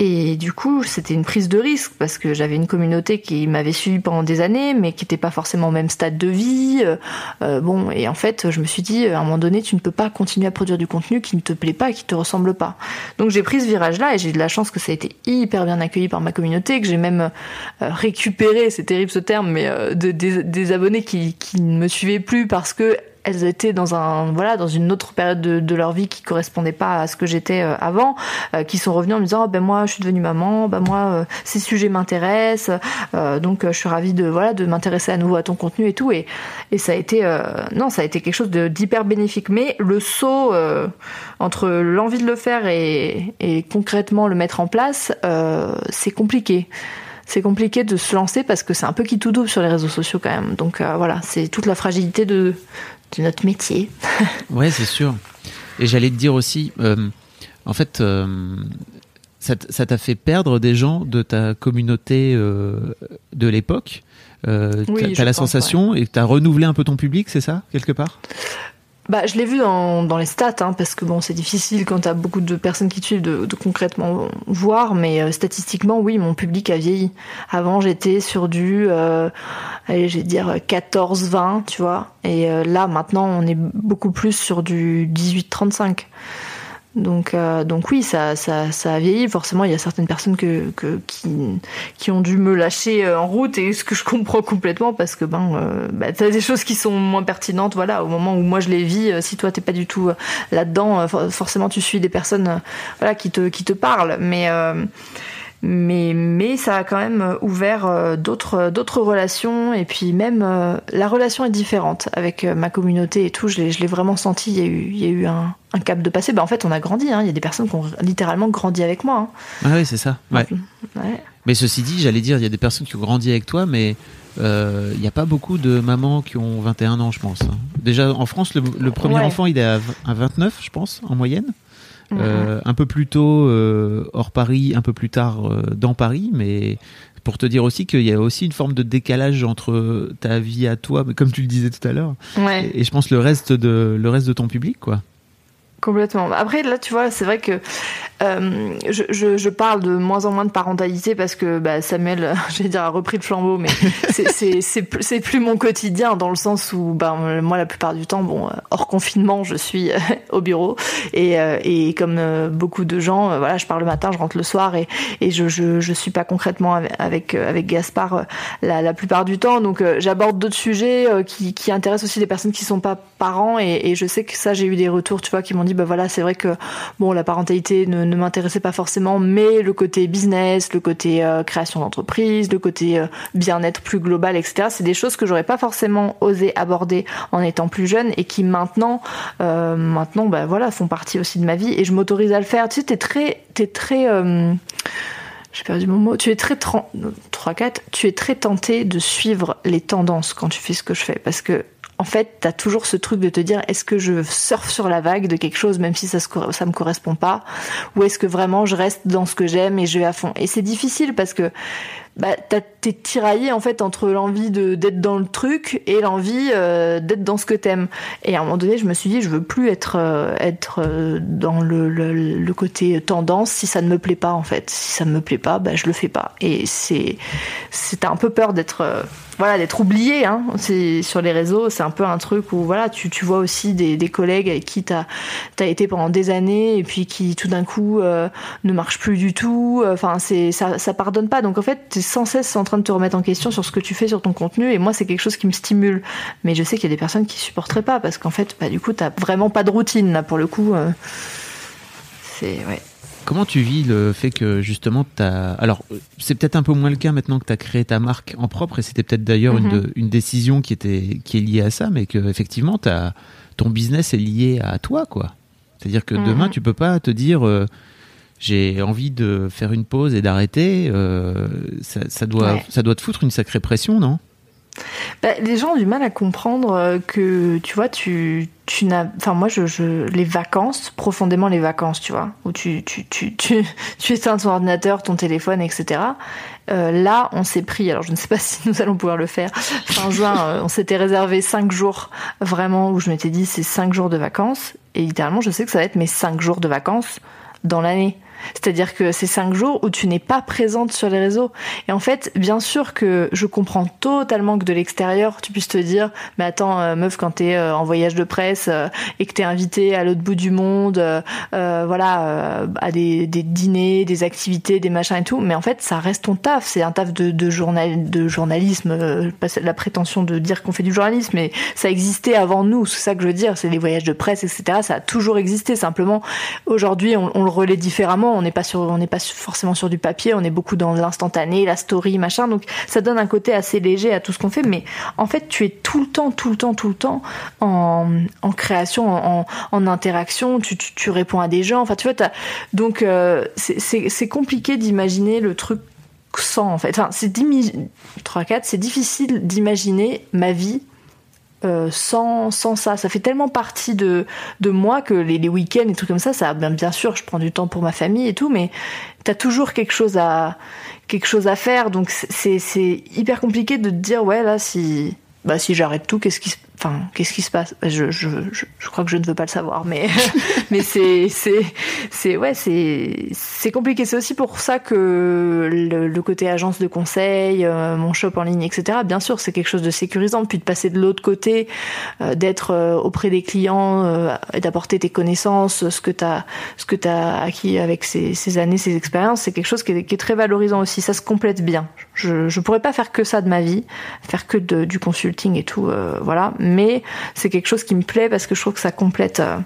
et du coup, c'était une prise de risque parce que j'avais une communauté qui m'avait suivi pendant des années, mais qui n'était pas forcément au même stade de vie. Euh, euh, bon, et en fait, je me suis dit, à un moment donné, tu ne peux pas continuer à produire du contenu qui ne te plaît pas, qui te ressemble pas. Donc j'ai pris ce virage-là et j'ai de la chance que ça a été hyper bien accueilli par ma communauté, que j'ai même euh, récupéré, c'est terrible ce terme, mais de, des, des, abonnés qui, qui ne me suivaient plus parce que elles étaient dans un voilà dans une autre période de, leur vie qui correspondait pas à ce que j'étais euh, avant, euh, qui sont revenues en me disant oh, ben moi je suis devenue maman, ben moi euh, ces sujets m'intéressent, donc je suis ravie de voilà de m'intéresser à nouveau à ton contenu et tout et et ça a été non ça a été quelque chose d'hyper bénéfique. Mais le saut entre l'envie de le faire et, et concrètement le mettre en place, c'est compliqué c'est compliqué de se lancer parce que c'est un peu qui tout double sur les réseaux sociaux quand même. Donc voilà, c'est toute la fragilité de, de notre métier. ouais, c'est sûr. Et j'allais te dire aussi, euh, en fait, euh, ça t'a fait perdre des gens de ta communauté de l'époque. Oui, t'as la sensation et t'as renouvelé un peu ton public, c'est ça, quelque part? Bah, je l'ai vu dans, dans les stats, hein, parce que bon, c'est difficile quand t'as beaucoup de personnes qui te suivent de, de concrètement voir, mais euh, statistiquement, oui, mon public a vieilli. Avant, j'étais sur du, euh, allez, je vais dire 14-20, tu vois, et euh, là, maintenant, on est beaucoup plus sur du 18-35. Donc, euh, donc oui, ça, ça, ça a vieilli. Forcément, il y a certaines personnes que, que, qui, qui ont dû me lâcher euh, en route et ce que je comprends complètement parce que ben, euh, bah, t'as des choses qui sont moins pertinentes. Voilà, au moment où moi je les vis, si toi t'es pas du tout là-dedans, forcément tu suis des personnes, voilà, qui te, qui te parlent. Mais mais mais ça a quand même ouvert euh, d'autres euh, d'autres relations et puis même euh, la relation est différente avec ma communauté et tout je l'ai je l'ai vraiment senti il y a eu il y a eu un, un cap de passé bah en fait on a grandi hein. il y a des personnes qui ont littéralement grandi avec moi hein. ah oui c'est ça ouais. ouais. mais ceci dit j'allais dire il y a des personnes qui ont grandi avec toi mais il n'y a pas beaucoup de mamans qui ont 21 ans je pense hein. déjà en France le, le premier enfant il est à, à 29 je pense en moyenne euh, un peu plus tôt euh, hors Paris, un peu plus tard euh, dans Paris, mais pour te dire aussi qu'il y a aussi une forme de décalage entre ta vie à toi, comme tu le disais tout à l'heure, et, et, je pense le reste de le reste de ton public, quoi. Complètement. Après, là, tu vois, c'est vrai que euh, je, je, je, parle de moins en moins de parentalité parce que bah, Samuel, je vais dire, a repris le flambeau, mais c'est plus mon quotidien dans le sens où, bah, moi, la plupart du temps, bon, hors confinement, je suis euh, au bureau et, euh, et comme beaucoup de gens, voilà, je pars le matin, je rentre le soir et, et je, je, je suis pas concrètement avec avec Gaspard la, la plupart du temps, donc j'aborde d'autres sujets qui, qui intéressent aussi des personnes qui sont pas parents et, et je sais que ça, j'ai eu des retours, tu vois, qui m'ont dit, bah voilà, c'est vrai que bon, la parentalité ne ne m'intéressait pas forcément, mais le côté business, le côté euh, création d'entreprise, le côté euh, bien-être plus global, etc. C'est des choses que j'aurais pas forcément osé aborder en étant plus jeune et qui maintenant, euh, maintenant, bah voilà, font partie aussi de ma vie et je m'autorise à le faire. Tu sais, t'es très, t'es très j'ai perdu mon mot. Tu es très 3 4, tu es très tenté de suivre les tendances quand tu fais ce que je fais parce que en fait, t'as toujours ce truc de te dire est-ce que je surfe sur la vague de quelque chose même si ça ça me correspond pas? Ou est-ce que vraiment je reste dans ce que j'aime et je vais à fond? Et c'est difficile parce que bah, t'es tiraillé en fait entre l'envie d'être dans le truc et l'envie euh, d'être dans ce que t'aimes. Et à un moment donné, je me suis dit, je veux plus être euh, être euh, dans le, le, côté tendance si ça ne me plaît pas en fait. Si ça ne me plaît pas, bah, je le fais pas. Et c'est c'est un peu peur d'être voilà d'être oublié. Hein. Sur les réseaux, c'est un peu un truc où voilà, tu tu vois aussi des, des collègues avec qui t'as as été pendant des années et puis qui tout d'un coup ne marchent plus du tout. Enfin, ça ça pardonne pas. Donc en fait, sans cesse en train de te remettre en question sur ce que tu fais sur ton contenu et moi c'est quelque chose qui me stimule mais je sais qu'il y a des personnes qui supporteraient pas parce qu'en fait bah, du coup t'as vraiment pas de routine là pour le coup euh, c'est ouais Comment tu vis le fait que justement as... alors c'est peut-être un peu moins le cas maintenant que tu as créé ta marque en propre et c'était peut-être d'ailleurs une, mhm. une, décision qui était qui est liée à ça mais que effectivement as... ton business est lié à toi quoi. C'est-à-dire que demain mhm. tu peux pas te dire euh, j'ai envie de faire une pause et d'arrêter, euh, ça, ça, doit, ça doit te foutre une sacrée pression, non? Bah, les gens ont du mal à comprendre euh, que, tu vois, tu, tu n'as. Enfin, moi, je, je, les vacances, profondément les vacances, tu vois, où tu, tu, tu, tu, tu éteins ton ordinateur, ton téléphone, etc. Euh, là, on s'est pris, alors je ne sais pas si nous allons pouvoir le faire, fin juin, on s'était réservé cinq jours, vraiment, où je m'étais dit c'est cinq jours de vacances. Et littéralement, je sais que ça va être mes cinq jours de vacances dans l'année. C'est-à-dire que c'est cinq jours où tu n'es pas présente sur les réseaux. Et en fait, bien sûr que je comprends totalement que de l'extérieur, tu puisses te dire, mais attends, euh, meuf, quand t'es euh, en voyage de presse euh, et que t'es invité à l'autre bout du monde, voilà, à des, dîners, des activités, des machins et tout, mais en fait, ça reste ton taf. C'est un taf de, de, journal, de journalisme, pas la prétention de dire qu'on fait du journalisme, mais ça existait avant nous. C'est ça que je veux dire. C'est les voyages de presse, etc. Ça a toujours existé. Simplement, aujourd'hui, on, on le relaie différemment on n'est pas sur, on n'est pas forcément sur du papier, on est beaucoup dans l'instantané, la story, machin. Donc ça donne un côté assez léger à tout ce qu'on fait. Mais en fait, tu es tout le temps, tout le temps, tout le temps en, création, en, interaction. Tu, tu, réponds à des gens. Enfin, tu vois, donc euh, c'est compliqué d'imaginer le truc sans en fait. Enfin, c'est 3 4, c'est difficile d'imaginer ma vie euh, sans, sans ça. Ça fait tellement partie de, de moi que les, les week-ends et trucs comme ça, ça bien, bien sûr, je prends du temps pour ma famille et tout, mais t'as toujours quelque chose à quelque chose à faire. Donc c'est c'est hyper compliqué de te dire ouais là si bah si j'arrête tout, qu'est-ce qui se Enfin, qu'est-ce qui se passe? Je, je, je, je, crois que je ne veux pas le savoir, mais mais c'est c'est c'est ouais c'est c'est compliqué. C'est aussi pour ça que le, le côté agence de conseil, euh, mon shop en ligne, etc. Bien sûr, c'est quelque chose de sécurisant. Puis de passer de l'autre côté, euh, d'être euh, auprès des clients et d'apporter tes connaissances, ce que t'as ce que t'as acquis avec ces, ces années, ces expériences, c'est quelque chose qui est, qui est, très valorisant aussi. Ça se complète bien. Je je pourrais pas faire que ça de ma vie, faire que de, du consulting et tout, voilà mais c'est quelque chose qui me plaît parce que je trouve que ça complète, euh,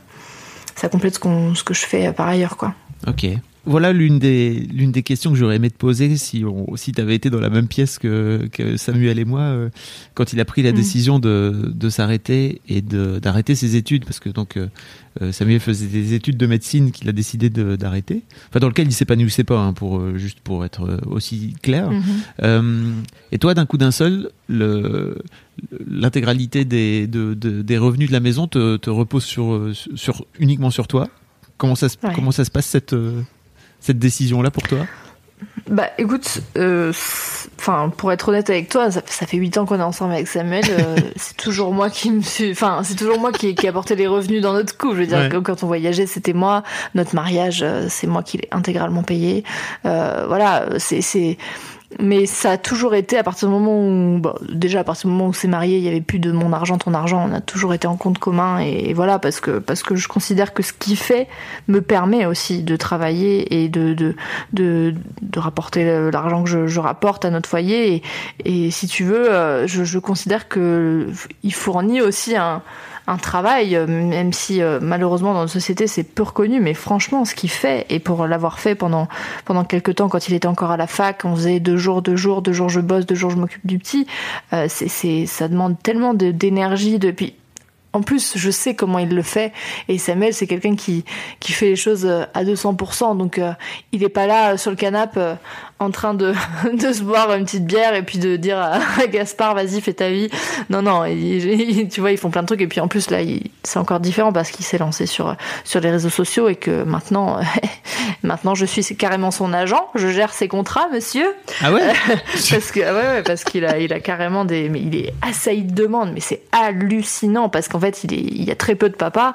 ça complète ce, ce que je fais par ailleurs, quoi. Ok. Voilà l'une des, l'une des questions que j'aurais aimé te poser si, si tu avais été dans la même pièce que, que Samuel et moi euh, quand il a pris la mm. décision de, de s'arrêter et de, d'arrêter ses études. Parce que donc euh, euh, Samuel faisait des études de médecine qu'il a décidé de, d'arrêter. Enfin, dans lequel il s'épanouissait pas, hein, pour, juste pour être aussi clair. Mm-hmm. et toi, d'un coup d'un seul, le, l'intégralité des, de, de, des revenus de la maison te, te repose sur, sur, uniquement sur toi. Comment ça, se, comment ça se passe cette cette décision-là pour toi? Bah écoute, euh, pour être honnête avec toi, ça, fait huit ans qu'on est ensemble avec Samuel. Euh, c'est toujours moi qui me suis, enfin c'est toujours moi qui, qui apporté les revenus dans notre couple. Je veux dire que quand on voyageait, c'était moi. Notre mariage, euh, c'est moi qui l'ai intégralement payé. voilà, c'est c'est mais ça a toujours été à partir du moment où bah, déjà à partir du moment où c'est marié il y avait plus de mon argent ton argent on a toujours été en compte commun et, voilà parce que parce que je considère que ce qui fait me permet aussi de travailler et de de de, rapporter l'argent que je, je, rapporte à notre foyer et, et si tu veux euh, je, je considère que il fournit aussi un un travail, euh, même si euh, malheureusement dans notre société c'est peu reconnu, mais franchement ce qu'il fait, et pour l'avoir fait pendant pendant quelques temps quand il était encore à la fac, on faisait deux jours, deux jours, deux jours je bosse, deux jours je m'occupe du petit, euh, c'est ça demande tellement d'énergie depuis en plus, je sais comment il le fait. Et Samuel, c'est quelqu'un qui, qui fait les choses à 200%. Donc, il n'est pas là sur le canapé en train de, de se boire une petite bière et puis de dire à, Gaspard vas-y fais ta vie. Non non tu vois ils font plein de trucs et puis en plus là c'est encore différent parce qu'il s'est lancé sur sur les réseaux sociaux et que maintenant maintenant je suis carrément son agent. Je gère ses contrats monsieur. Ah ouais parce que ouais, ouais, parce qu'il a il a carrément des mais il est assailli de demandes mais c'est hallucinant parce qu'en fait il est il y a très peu de papas.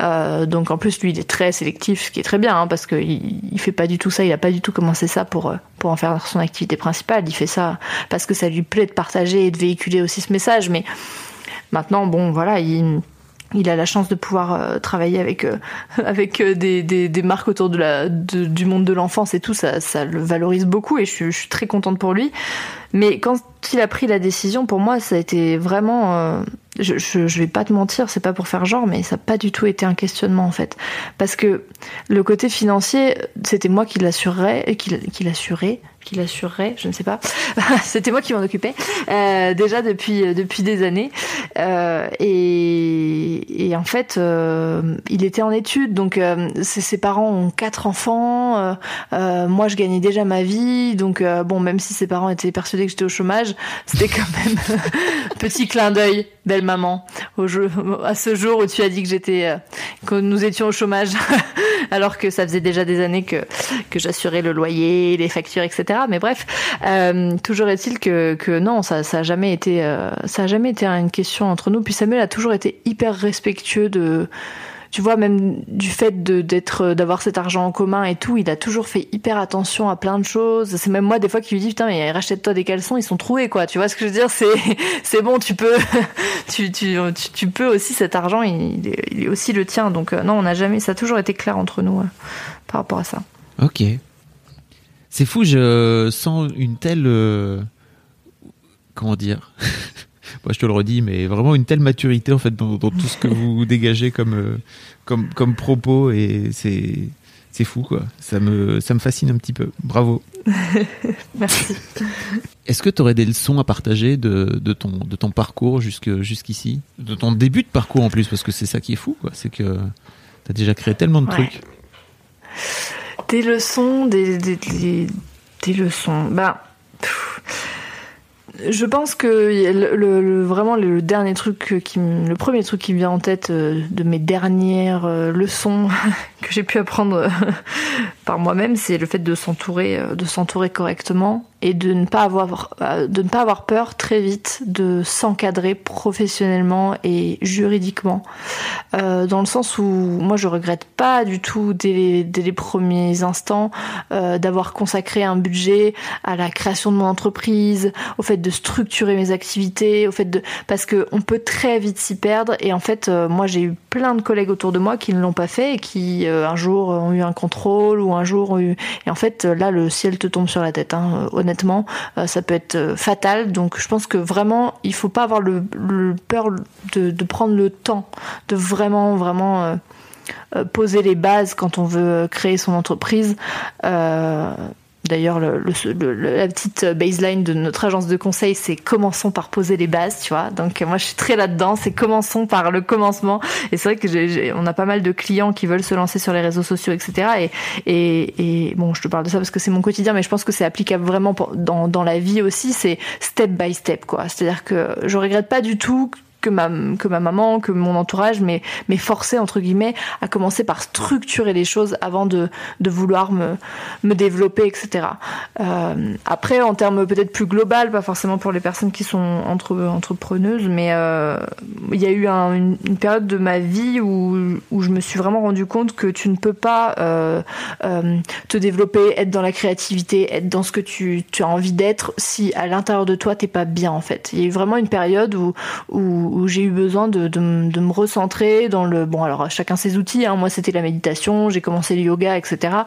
Euh, donc en plus lui il est très sélectif ce qui est très bien hein, parce que il, il fait pas du tout ça. Il a pas du tout commencé ça pour pour en faire son activité principale. Il fait ça parce que ça lui plaît de partager et de véhiculer aussi ce message. Mais maintenant, bon, voilà, il, a la chance de pouvoir euh, travailler avec euh, euh, des, marques autour du monde de l'enfance et tout ça le valorise beaucoup et je suis, très contente pour lui mais quand il a pris la décision pour moi ça a été vraiment je, je, je, vais pas te mentir, c'est pas pour faire genre, mais ça n'a pas du tout été un questionnement en fait. Parce que le côté financier, c'était moi qui l'assurerais, qui, qui l'assurais, qui l'assurerait, je ne sais pas. c'était moi qui m'en occupais euh, déjà depuis depuis des années. Euh, et, et, en fait, euh, il était en études, donc euh, ses, parents ont quatre enfants. Euh, moi, je gagnais déjà ma vie, donc bon, même si ses parents étaient persuadés que j'étais au chômage, c'était quand même petit clin d'œil belle maman au jeu, à ce jour où tu as dit que j'étais euh, que nous étions au chômage alors que ça faisait déjà des années que que j'assurais le loyer les factures etc mais bref euh, toujours est-il que que non ça ça jamais été euh, jamais été une question entre nous puis Samuel a toujours été hyper respectueux de tu vois, même du fait d'être d'avoir cet argent en commun et tout, il a toujours fait hyper attention à plein de choses. C'est même moi des fois qui lui dis putain mais rachète-toi des caleçons, ils sont troués quoi. Tu vois ce que je veux dire? C'est c'est bon, tu peux tu, tu, tu, peux aussi cet argent, il, est, aussi le tien. Donc non, on n'a jamais, ça a toujours été clair entre nous par rapport à ça. Ok. C'est fou, je sens une telle comment dire moi je te le redis, mais vraiment une telle maturité en fait dans, tout ce que vous dégagez comme, euh, comme, comme propos et c'est c'est fou quoi. Ça me ça me fascine un petit peu. Bravo. Merci. Est-ce que tu aurais des leçons à partager de, de ton de ton parcours jusque jusqu'ici, de ton début de parcours en plus parce que c'est ça qui est fou quoi, c'est que tu as déjà créé tellement de trucs. Des leçons, des des, des, leçons. Bah je pense que le, vraiment le, dernier truc qui le premier truc qui me vient en tête euh, de mes dernières euh, leçons que j'ai pu apprendre par moi-même, c'est le fait de s'entourer euh, de s'entourer correctement et de ne pas avoir euh, de ne pas avoir peur très vite de s'encadrer professionnellement et juridiquement. Euh, dans le sens où moi je regrette pas du tout dès les, dès les premiers instants d'avoir consacré un budget à la création de mon entreprise au fait de structurer mes activités au fait de parce que on peut très vite s'y perdre et en fait moi j'ai eu plein de collègues autour de moi qui ne l'ont pas fait et qui un jour ont eu un contrôle ou un jour ont eu et en fait là le ciel te tombe sur la tête hein, honnêtement honnêtement, euh, ça peut être euh, fatal. Donc je pense que vraiment, il faut pas avoir le, peur de, prendre le temps, de vraiment, vraiment euh, poser les bases quand on veut créer son entreprise. D'ailleurs, le, la petite baseline de notre agence de conseil, c'est commençons par poser les bases, tu vois. Donc moi, je suis très là-dedans. C'est commençons par le commencement. Et c'est vrai que j'ai, on a pas mal de clients qui veulent se lancer sur les réseaux sociaux, etc. Et, et, et bon, je te parle de ça parce que c'est mon quotidien, mais je pense que c'est applicable vraiment dans, dans la vie aussi. C'est step by step, quoi. C'est-à-dire que je regrette pas du tout que ma que ma maman, que mon entourage, mais forcé entre guillemets à commencer par structurer les choses avant de de vouloir me me développer, etc. Euh, après, en termes peut-être plus global, pas forcément pour les personnes qui sont entre entrepreneuses, mais euh, il y a eu une, une, période de ma vie où où je me suis vraiment rendu compte que tu ne peux pas euh, euh, te développer, être dans la créativité, être dans ce que tu tu as envie d'être si à l'intérieur de toi t'es pas bien en fait. Il y a eu vraiment une période où où où j'ai eu besoin de, de, de, me recentrer dans le bon alors chacun ses outils hein. moi c'était la méditation j'ai commencé le yoga etc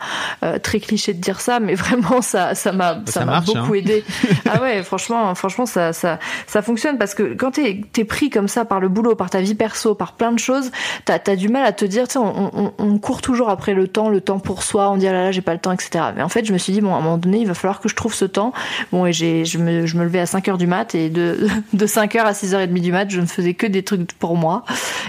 euh, très cliché de dire ça mais vraiment ça ça m'a ça m'a beaucoup hein. aidé ah ouais franchement franchement ça ça ça fonctionne parce que quand t'es es pris comme ça par le boulot par ta vie perso par plein de choses t'as as du mal à te dire sais on, on, on, court toujours après le temps le temps pour soi on dit ah là là j'ai pas le temps etc mais en fait je me suis dit bon à un moment donné il va falloir que je trouve ce temps bon et j'ai je me je me levais à 5 heures du mat et de de 5 heures à 6 h 30 du mat je me faisais que des trucs pour moi.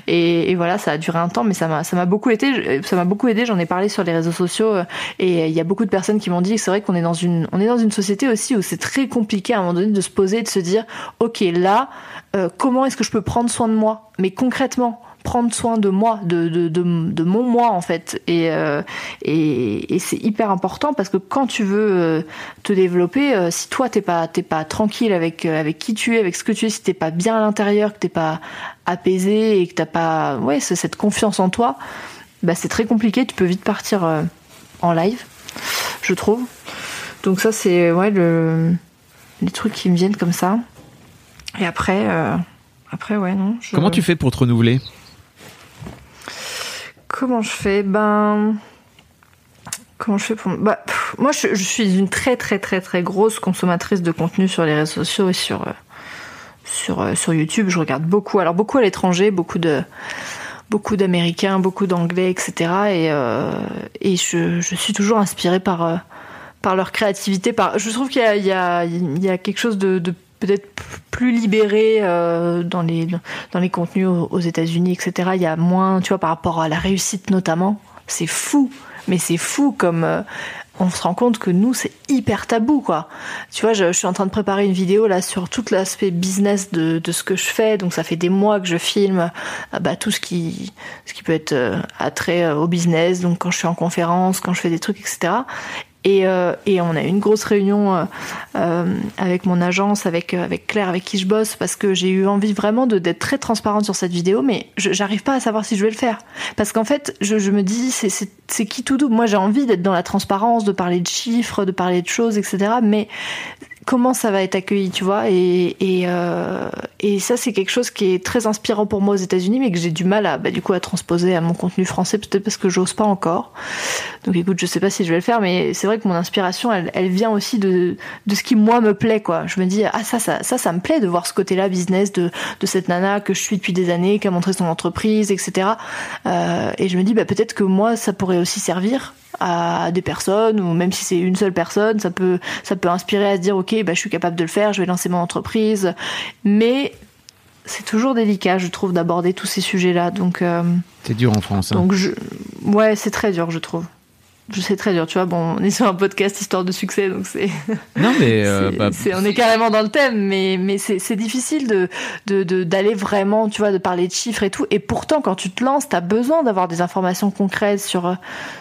Et, voilà, ça a duré un temps, mais ça m'a, beaucoup aidé. Ça m'a beaucoup aidé. J'en ai parlé sur les réseaux sociaux euh, et il y a beaucoup de personnes qui m'ont dit que c'est vrai qu'on est dans une, on est dans une société aussi où c'est très compliqué à un moment donné de se poser et de se dire, ok, là, euh, comment est-ce que je peux prendre soin de moi, mais concrètement prendre soin de moi, de, de, de, mon moi en fait. Et, euh, et, et c'est hyper important parce que quand tu veux euh, te développer, euh, si toi t'es pas t'es pas tranquille avec avec qui tu es, avec ce que tu es, si t'es pas bien à l'intérieur, que t'es pas apaisé et que t'as pas ouais cette confiance en toi, bah c'est très compliqué. Tu peux vite partir en live, je trouve. Donc ça c'est ouais le les trucs qui me viennent comme ça. Et après. Après, ouais, non. Comment tu fais pour te renouveler? Comment je fais? Ben. Comment je fais pour. Bah, moi, je, suis une très, très, très, très grosse consommatrice de contenu sur les réseaux sociaux et sur, euh, sur, euh, sur YouTube. Je regarde beaucoup. Alors, beaucoup à l'étranger, beaucoup de. Beaucoup d'Américains, beaucoup d'Anglais, etc. Et, euh, et je, je, suis toujours inspirée par, par leur créativité. Par, je trouve qu'il y, y, a, quelque chose de peut-être plus libéré euh, dans les dans les contenus aux, États-Unis, etc. Il y a moins, tu vois, par rapport à la réussite notamment. C'est fou, mais c'est fou comme euh, on se rend compte que nous c'est hyper tabou quoi. Tu vois, je, suis en train de préparer une vidéo là sur tout l'aspect business de, de ce que je fais. Donc ça fait des mois que je filme euh, bah, tout ce qui ce qui peut être attrait au business. Donc quand je suis en conférence, quand je fais des trucs, etc. Et, euh, et on a eu une grosse réunion euh, euh, avec mon agence, avec, avec Claire, avec qui je bosse, parce que j'ai eu envie vraiment d'être très transparente sur cette vidéo, mais j'arrive pas à savoir si je vais le faire. Parce qu'en fait, je, je me dis, c'est qui tout double Moi, j'ai envie d'être dans la transparence, de parler de chiffres, de parler de choses, etc. Mais comment ça va être accueilli, tu vois et, et, euh, et ça, c'est quelque chose qui est très inspirant pour moi aux États-Unis, mais que j'ai du mal à, bah, du coup, à transposer à mon contenu français, peut-être parce que j'ose pas encore. Donc, écoute, je sais pas si je vais le faire, mais c'est vrai que mon inspiration, elle, elle vient aussi de, de ce qui moi me plaît, quoi. Je me dis, ah ça, ça, ça, ça me plaît de voir ce côté-là business de, de cette nana que je suis depuis des années, qui a montré son entreprise, etc. Euh, et je me dis, bah, peut-être que moi, ça pourrait aussi servir à des personnes ou même si c'est une seule personne ça peut ça peut inspirer à se dire ok bah je suis capable de le faire je vais lancer mon entreprise mais c'est toujours délicat je trouve d'aborder tous ces sujets là donc euh, C'est dur en France. hein. donc je ouais c'est très dur je trouve je sais très dur tu vois bon on est sur un podcast histoire de succès donc c'est Non, mais euh, bah, on est carrément dans le thème, mais, mais c'est difficile de de- de- d'aller vraiment, tu vois, de parler de chiffres et tout. Et pourtant, quand tu te lances, t'as besoin d'avoir des informations concrètes sur,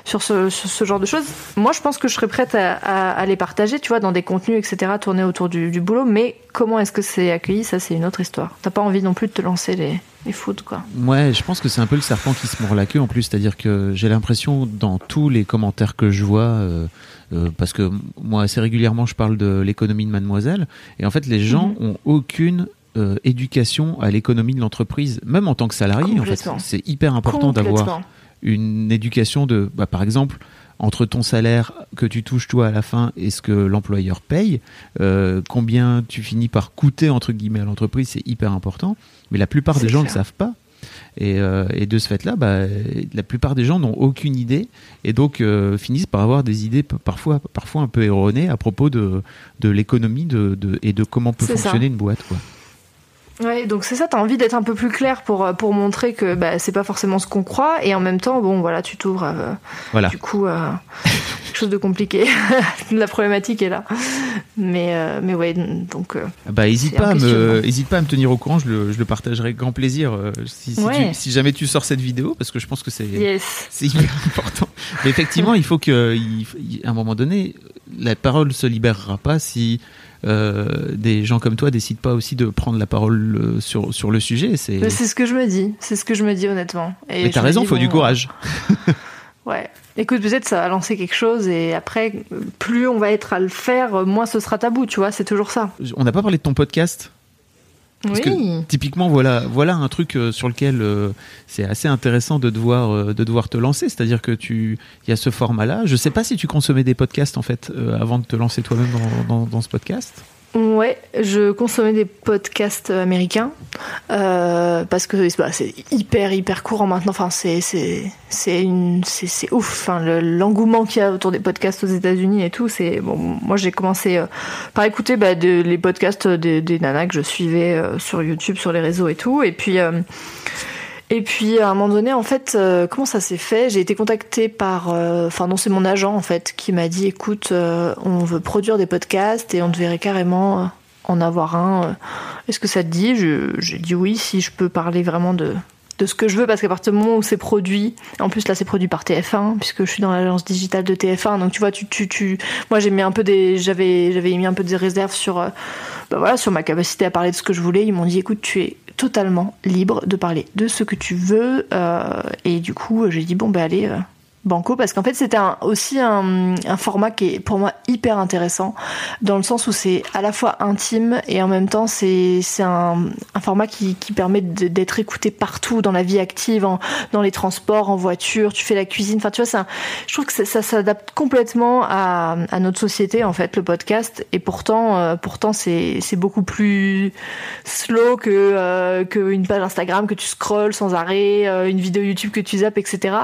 sur, ce, sur ce genre de choses. Moi, je pense que je serais prête à, à, à les partager, tu vois, dans des contenus, etc., tournés autour du, du boulot. Mais comment est-ce que c'est accueilli Ça, c'est une autre histoire. T'as pas envie non plus de te lancer les, les quoi. Ouais, je pense que c'est un peu le serpent qui se mord la queue en plus, c'est-à-dire que j'ai l'impression dans tous les commentaires que je vois, euh, euh, parce que moi assez régulièrement je parle de l'économie de mademoiselle, et en fait les gens ont aucune euh, éducation à l'économie de l'entreprise, même en tant que salarié en fait. C'est hyper important d'avoir une éducation de, bah, par exemple, entre ton salaire que tu touches toi à la fin et ce que l'employeur paye, euh, combien tu finis par coûter entre guillemets à l'entreprise, c'est hyper important. Mais la plupart des gens ne le savent pas. Et, euh, et de ce fait-là, bah, la plupart des gens n'ont aucune idée et donc euh, finissent par avoir des idées parfois, parfois un peu erronées à propos de, de l'économie de, de- et de comment peut ça. fonctionner une boîte. Quoi. Ouais, donc c'est ça, t'as envie d'être un peu plus clair pour, euh, pour montrer que bah, c'est pas forcément ce qu'on croit, et en même temps, bon, voilà, tu t'ouvres à, Voilà. du coup à quelque chose de compliqué. La problématique est là. Mais, euh, mais ouais, donc. euh, Bah, hésite pas, à me, hésite pas à me tenir au courant, je le, je le partagerai avec grand plaisir euh, si, si, Ouais. tu- si jamais tu sors cette vidéo, parce que je pense que c'est yes. hyper important. Mais effectivement, il faut que, il- il- à un moment donné, la parole se libérera pas si euh, des gens comme toi décident pas aussi de prendre la parole euh, sur, sur le sujet. C'est, ce que je me dis, c'est ce que je me dis honnêtement. Et mais t'as raison, dis, faut du courage. Ouais. Écoute, peut-être ça va lancer quelque chose, et après, plus on va être à le faire, moins ce sera tabou, tu vois, c'est toujours ça. On n'a pas parlé de ton podcast? Parce oui. que typiquement, voilà, voilà un truc euh, sur lequel euh, c'est assez intéressant de devoir, euh, de devoir te lancer. C'est-à-dire que tu, il y a ce format-là. Je sais pas si tu consommais des podcasts en fait euh, avant de te lancer toi-même dans, dans, dans ce podcast. Ouais, je consommais des podcasts américains euh, parce que bah, c'est hyper hyper courant maintenant. Enfin, c'est c'est c'est une c'est c'est ouf. Enfin, le- l'engouement qu'il y a autour des podcasts aux États-Unis et tout, c'est bon. Moi, j'ai commencé euh, par écouter bah, les podcasts des, nanas que je suivais euh, sur YouTube, sur les réseaux et tout, et puis. Et puis à un moment donné, en fait, euh, comment ça s'est fait? J'ai été contactée par, euh, enfin non, c'est mon agent en fait qui m'a dit, écoute, euh, on veut produire des podcasts et on devrait carrément en avoir un. Est-ce que ça te dit? J'ai dit oui, si je peux parler vraiment de de ce que je veux parce qu'à partir du moment où c'est produit, en plus là c'est produit par TF1 puisque je suis dans l'agence digitale de TF1 donc tu vois tu tu tu moi j'ai mis un peu des j'avais j'avais mis un peu des réserves sur euh, bah sur ma capacité à parler de ce que je voulais. Ils m'ont dit écoute tu es totalement libre de parler de ce que tu veux euh, et du coup j'ai dit bon bah allez euh, banco parce qu'en fait c'était un- aussi un, un format qui est pour moi hyper intéressant dans le sens où c'est à la fois intime et en même temps c'est un, un format qui, qui permet d'être écouté partout dans la vie active en, dans les transports en voiture tu fais la cuisine. Enfin tu vois un- je trouve que ça, ça s'adapte complètement à, à notre société en fait le podcast. Et pourtant euh, pourtant c'est c'est beaucoup plus slow que euh, que une page Instagram que tu scrolles sans arrêt euh, une vidéo YouTube que tu zappes etc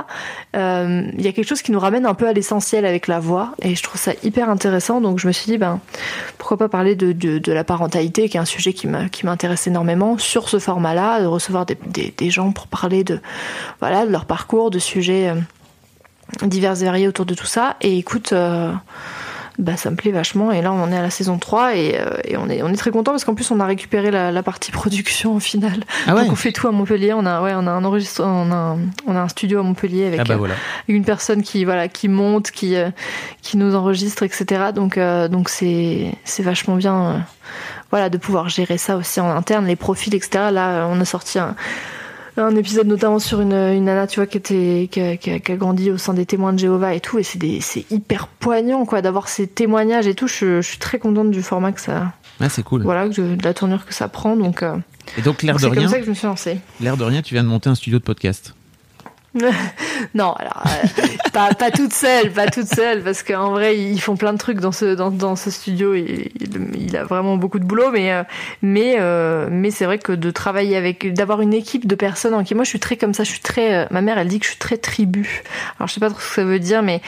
il y a quelque chose qui nous ramène un peu à l'essentiel avec la voix et je trouve ça hyper intéressant. Donc je me suis dit ben pourquoi pas parler de, de, la parentalité qui est un sujet qui m'intéresse énormément sur ce format là de recevoir des, des, des gens pour parler de voilà de leur parcours de sujets euh, divers et variés autour de tout ça. Et écoute euh, bah, ça me plaît vachement. Et là, on en est à la saison 3 et, euh, et on, est, on est très content parce qu'en plus, on a récupéré la, la partie production au final. Ah ouais. Donc, on fait tout à Montpellier. On a, ouais, on a un enregistre, on a, un- on a un studio à Montpellier avec Ah bah euh, voilà. une personne qui, voilà, qui monte, qui, euh, qui nous enregistre, etc. Donc, euh, donc c'est, c'est vachement bien, euh, voilà, de pouvoir gérer ça aussi en interne, les profils, etc. Là, on a sorti un, un épisode notamment sur une, une nana, tu vois, qui était, qui a, qui a- qui a grandi au sein des témoins de Jéhovah et tout, et c'est des, c'est hyper poignant, quoi, d'avoir ces témoignages et tout. Je, je suis très contente du format que ça, Ah, c'est cool. voilà, de, de la tournure que ça prend, donc, euh, Et donc, l'air de c'est comme rien, ça que je me suis lancée. l'air de rien, tu viens de monter un studio de podcast. Non, alors euh, pas, pas toute seule, pas toute seule, parce qu'en vrai ils font plein de trucs dans ce dans, dans ce studio. Il, a vraiment beaucoup de boulot, mais euh, mais euh, mais c'est vrai que de travailler avec, d'avoir une équipe de personnes moi je suis très comme ça, je suis très. ma mère elle dit que je suis très tribu. Alors je sais pas trop ce que ça veut dire, mais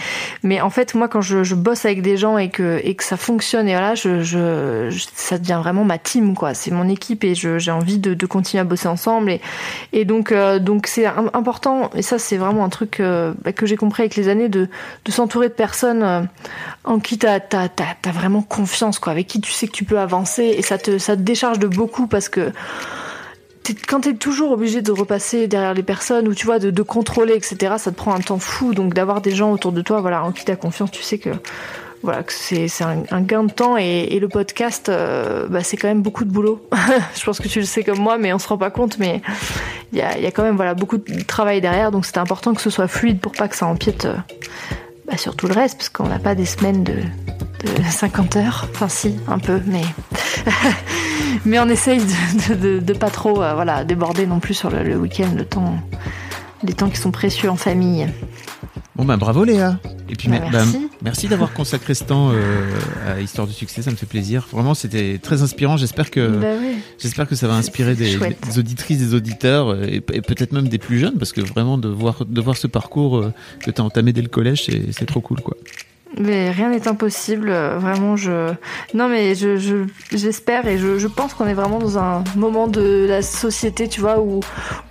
mais en fait moi quand je, bosse avec des gens et que et que ça fonctionne et voilà, je, je, ça devient vraiment ma team quoi. C'est mon équipe et j'ai envie de, de continuer à bosser ensemble et et donc, donc c'est im- important, et ça c'est vraiment un truc euh, bah, que j'ai compris avec les années, de, s'entourer de personnes euh, en qui t'as as, vraiment confiance, quoi, avec qui tu sais que tu peux avancer, et ça te, décharge de beaucoup parce que t'es- quand t'es toujours obligé de repasser derrière les personnes, ou tu vois, de, de contrôler, etc., ça te prend un temps fou, donc d'avoir des gens autour de toi, voilà, en qui t'as confiance, tu sais que voilà, c'est un, un gain de temps et, le podcast, euh, bah, c'est quand même beaucoup de boulot. je pense que tu le sais comme moi, mais on se rend pas compte. Mais il y a, y a quand même voilà beaucoup de travail derrière, donc c'était important que ce soit fluide pour pas que ça empiète euh, bah, sur tout le reste, parce qu'on n'a pas des semaines de, de 50 heures. Enfin si, un peu, mais mais on essaye de- de pas trop euh, voilà déborder non plus sur le, le week-end, le temps, les temps qui sont précieux en famille. Bon, bah bravo Léa. Et puis, Bah, merci. bah, merci d'avoir consacré ce temps euh, à Histoire de succès, ça me fait plaisir. Vraiment, c'était très inspirant. J'espère que Bah oui. j'espère que ça va inspirer des, auditrices, des auditeurs euh, et, et peut-être même des plus jeunes, parce que vraiment de voir de voir ce parcours euh, que tu as entamé dès le collège, c'est c'est trop cool, quoi. Mais rien n'est impossible, euh, vraiment. Je non, mais je je- j'espère et je, je pense qu'on est vraiment dans un moment de la société, tu vois, où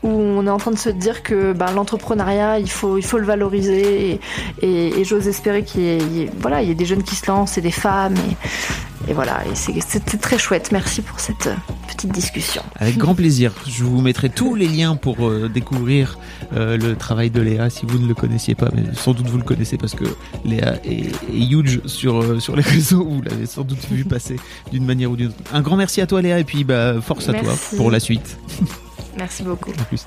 où on est en train de se dire que ben, l'entrepreneuriat, il faut il faut le valoriser et et, j'ose espérer qu'il y ait- voilà, il y ait des jeunes qui se lancent et des femmes et et voilà. Et c'était très chouette. Merci pour cette euh, petite discussion. Avec grand plaisir. Je vous mettrai tous les liens pour euh, découvrir euh, le travail de Léa si vous ne le connaissiez pas, mais sans doute vous le connaissez parce que Léa est, est huge sur euh, sur les réseaux. Vous l'avez sans doute vu passer d'une manière ou d'une autre. Un grand merci à toi Léa et puis bah force à toi pour la suite. Merci beaucoup. En plus.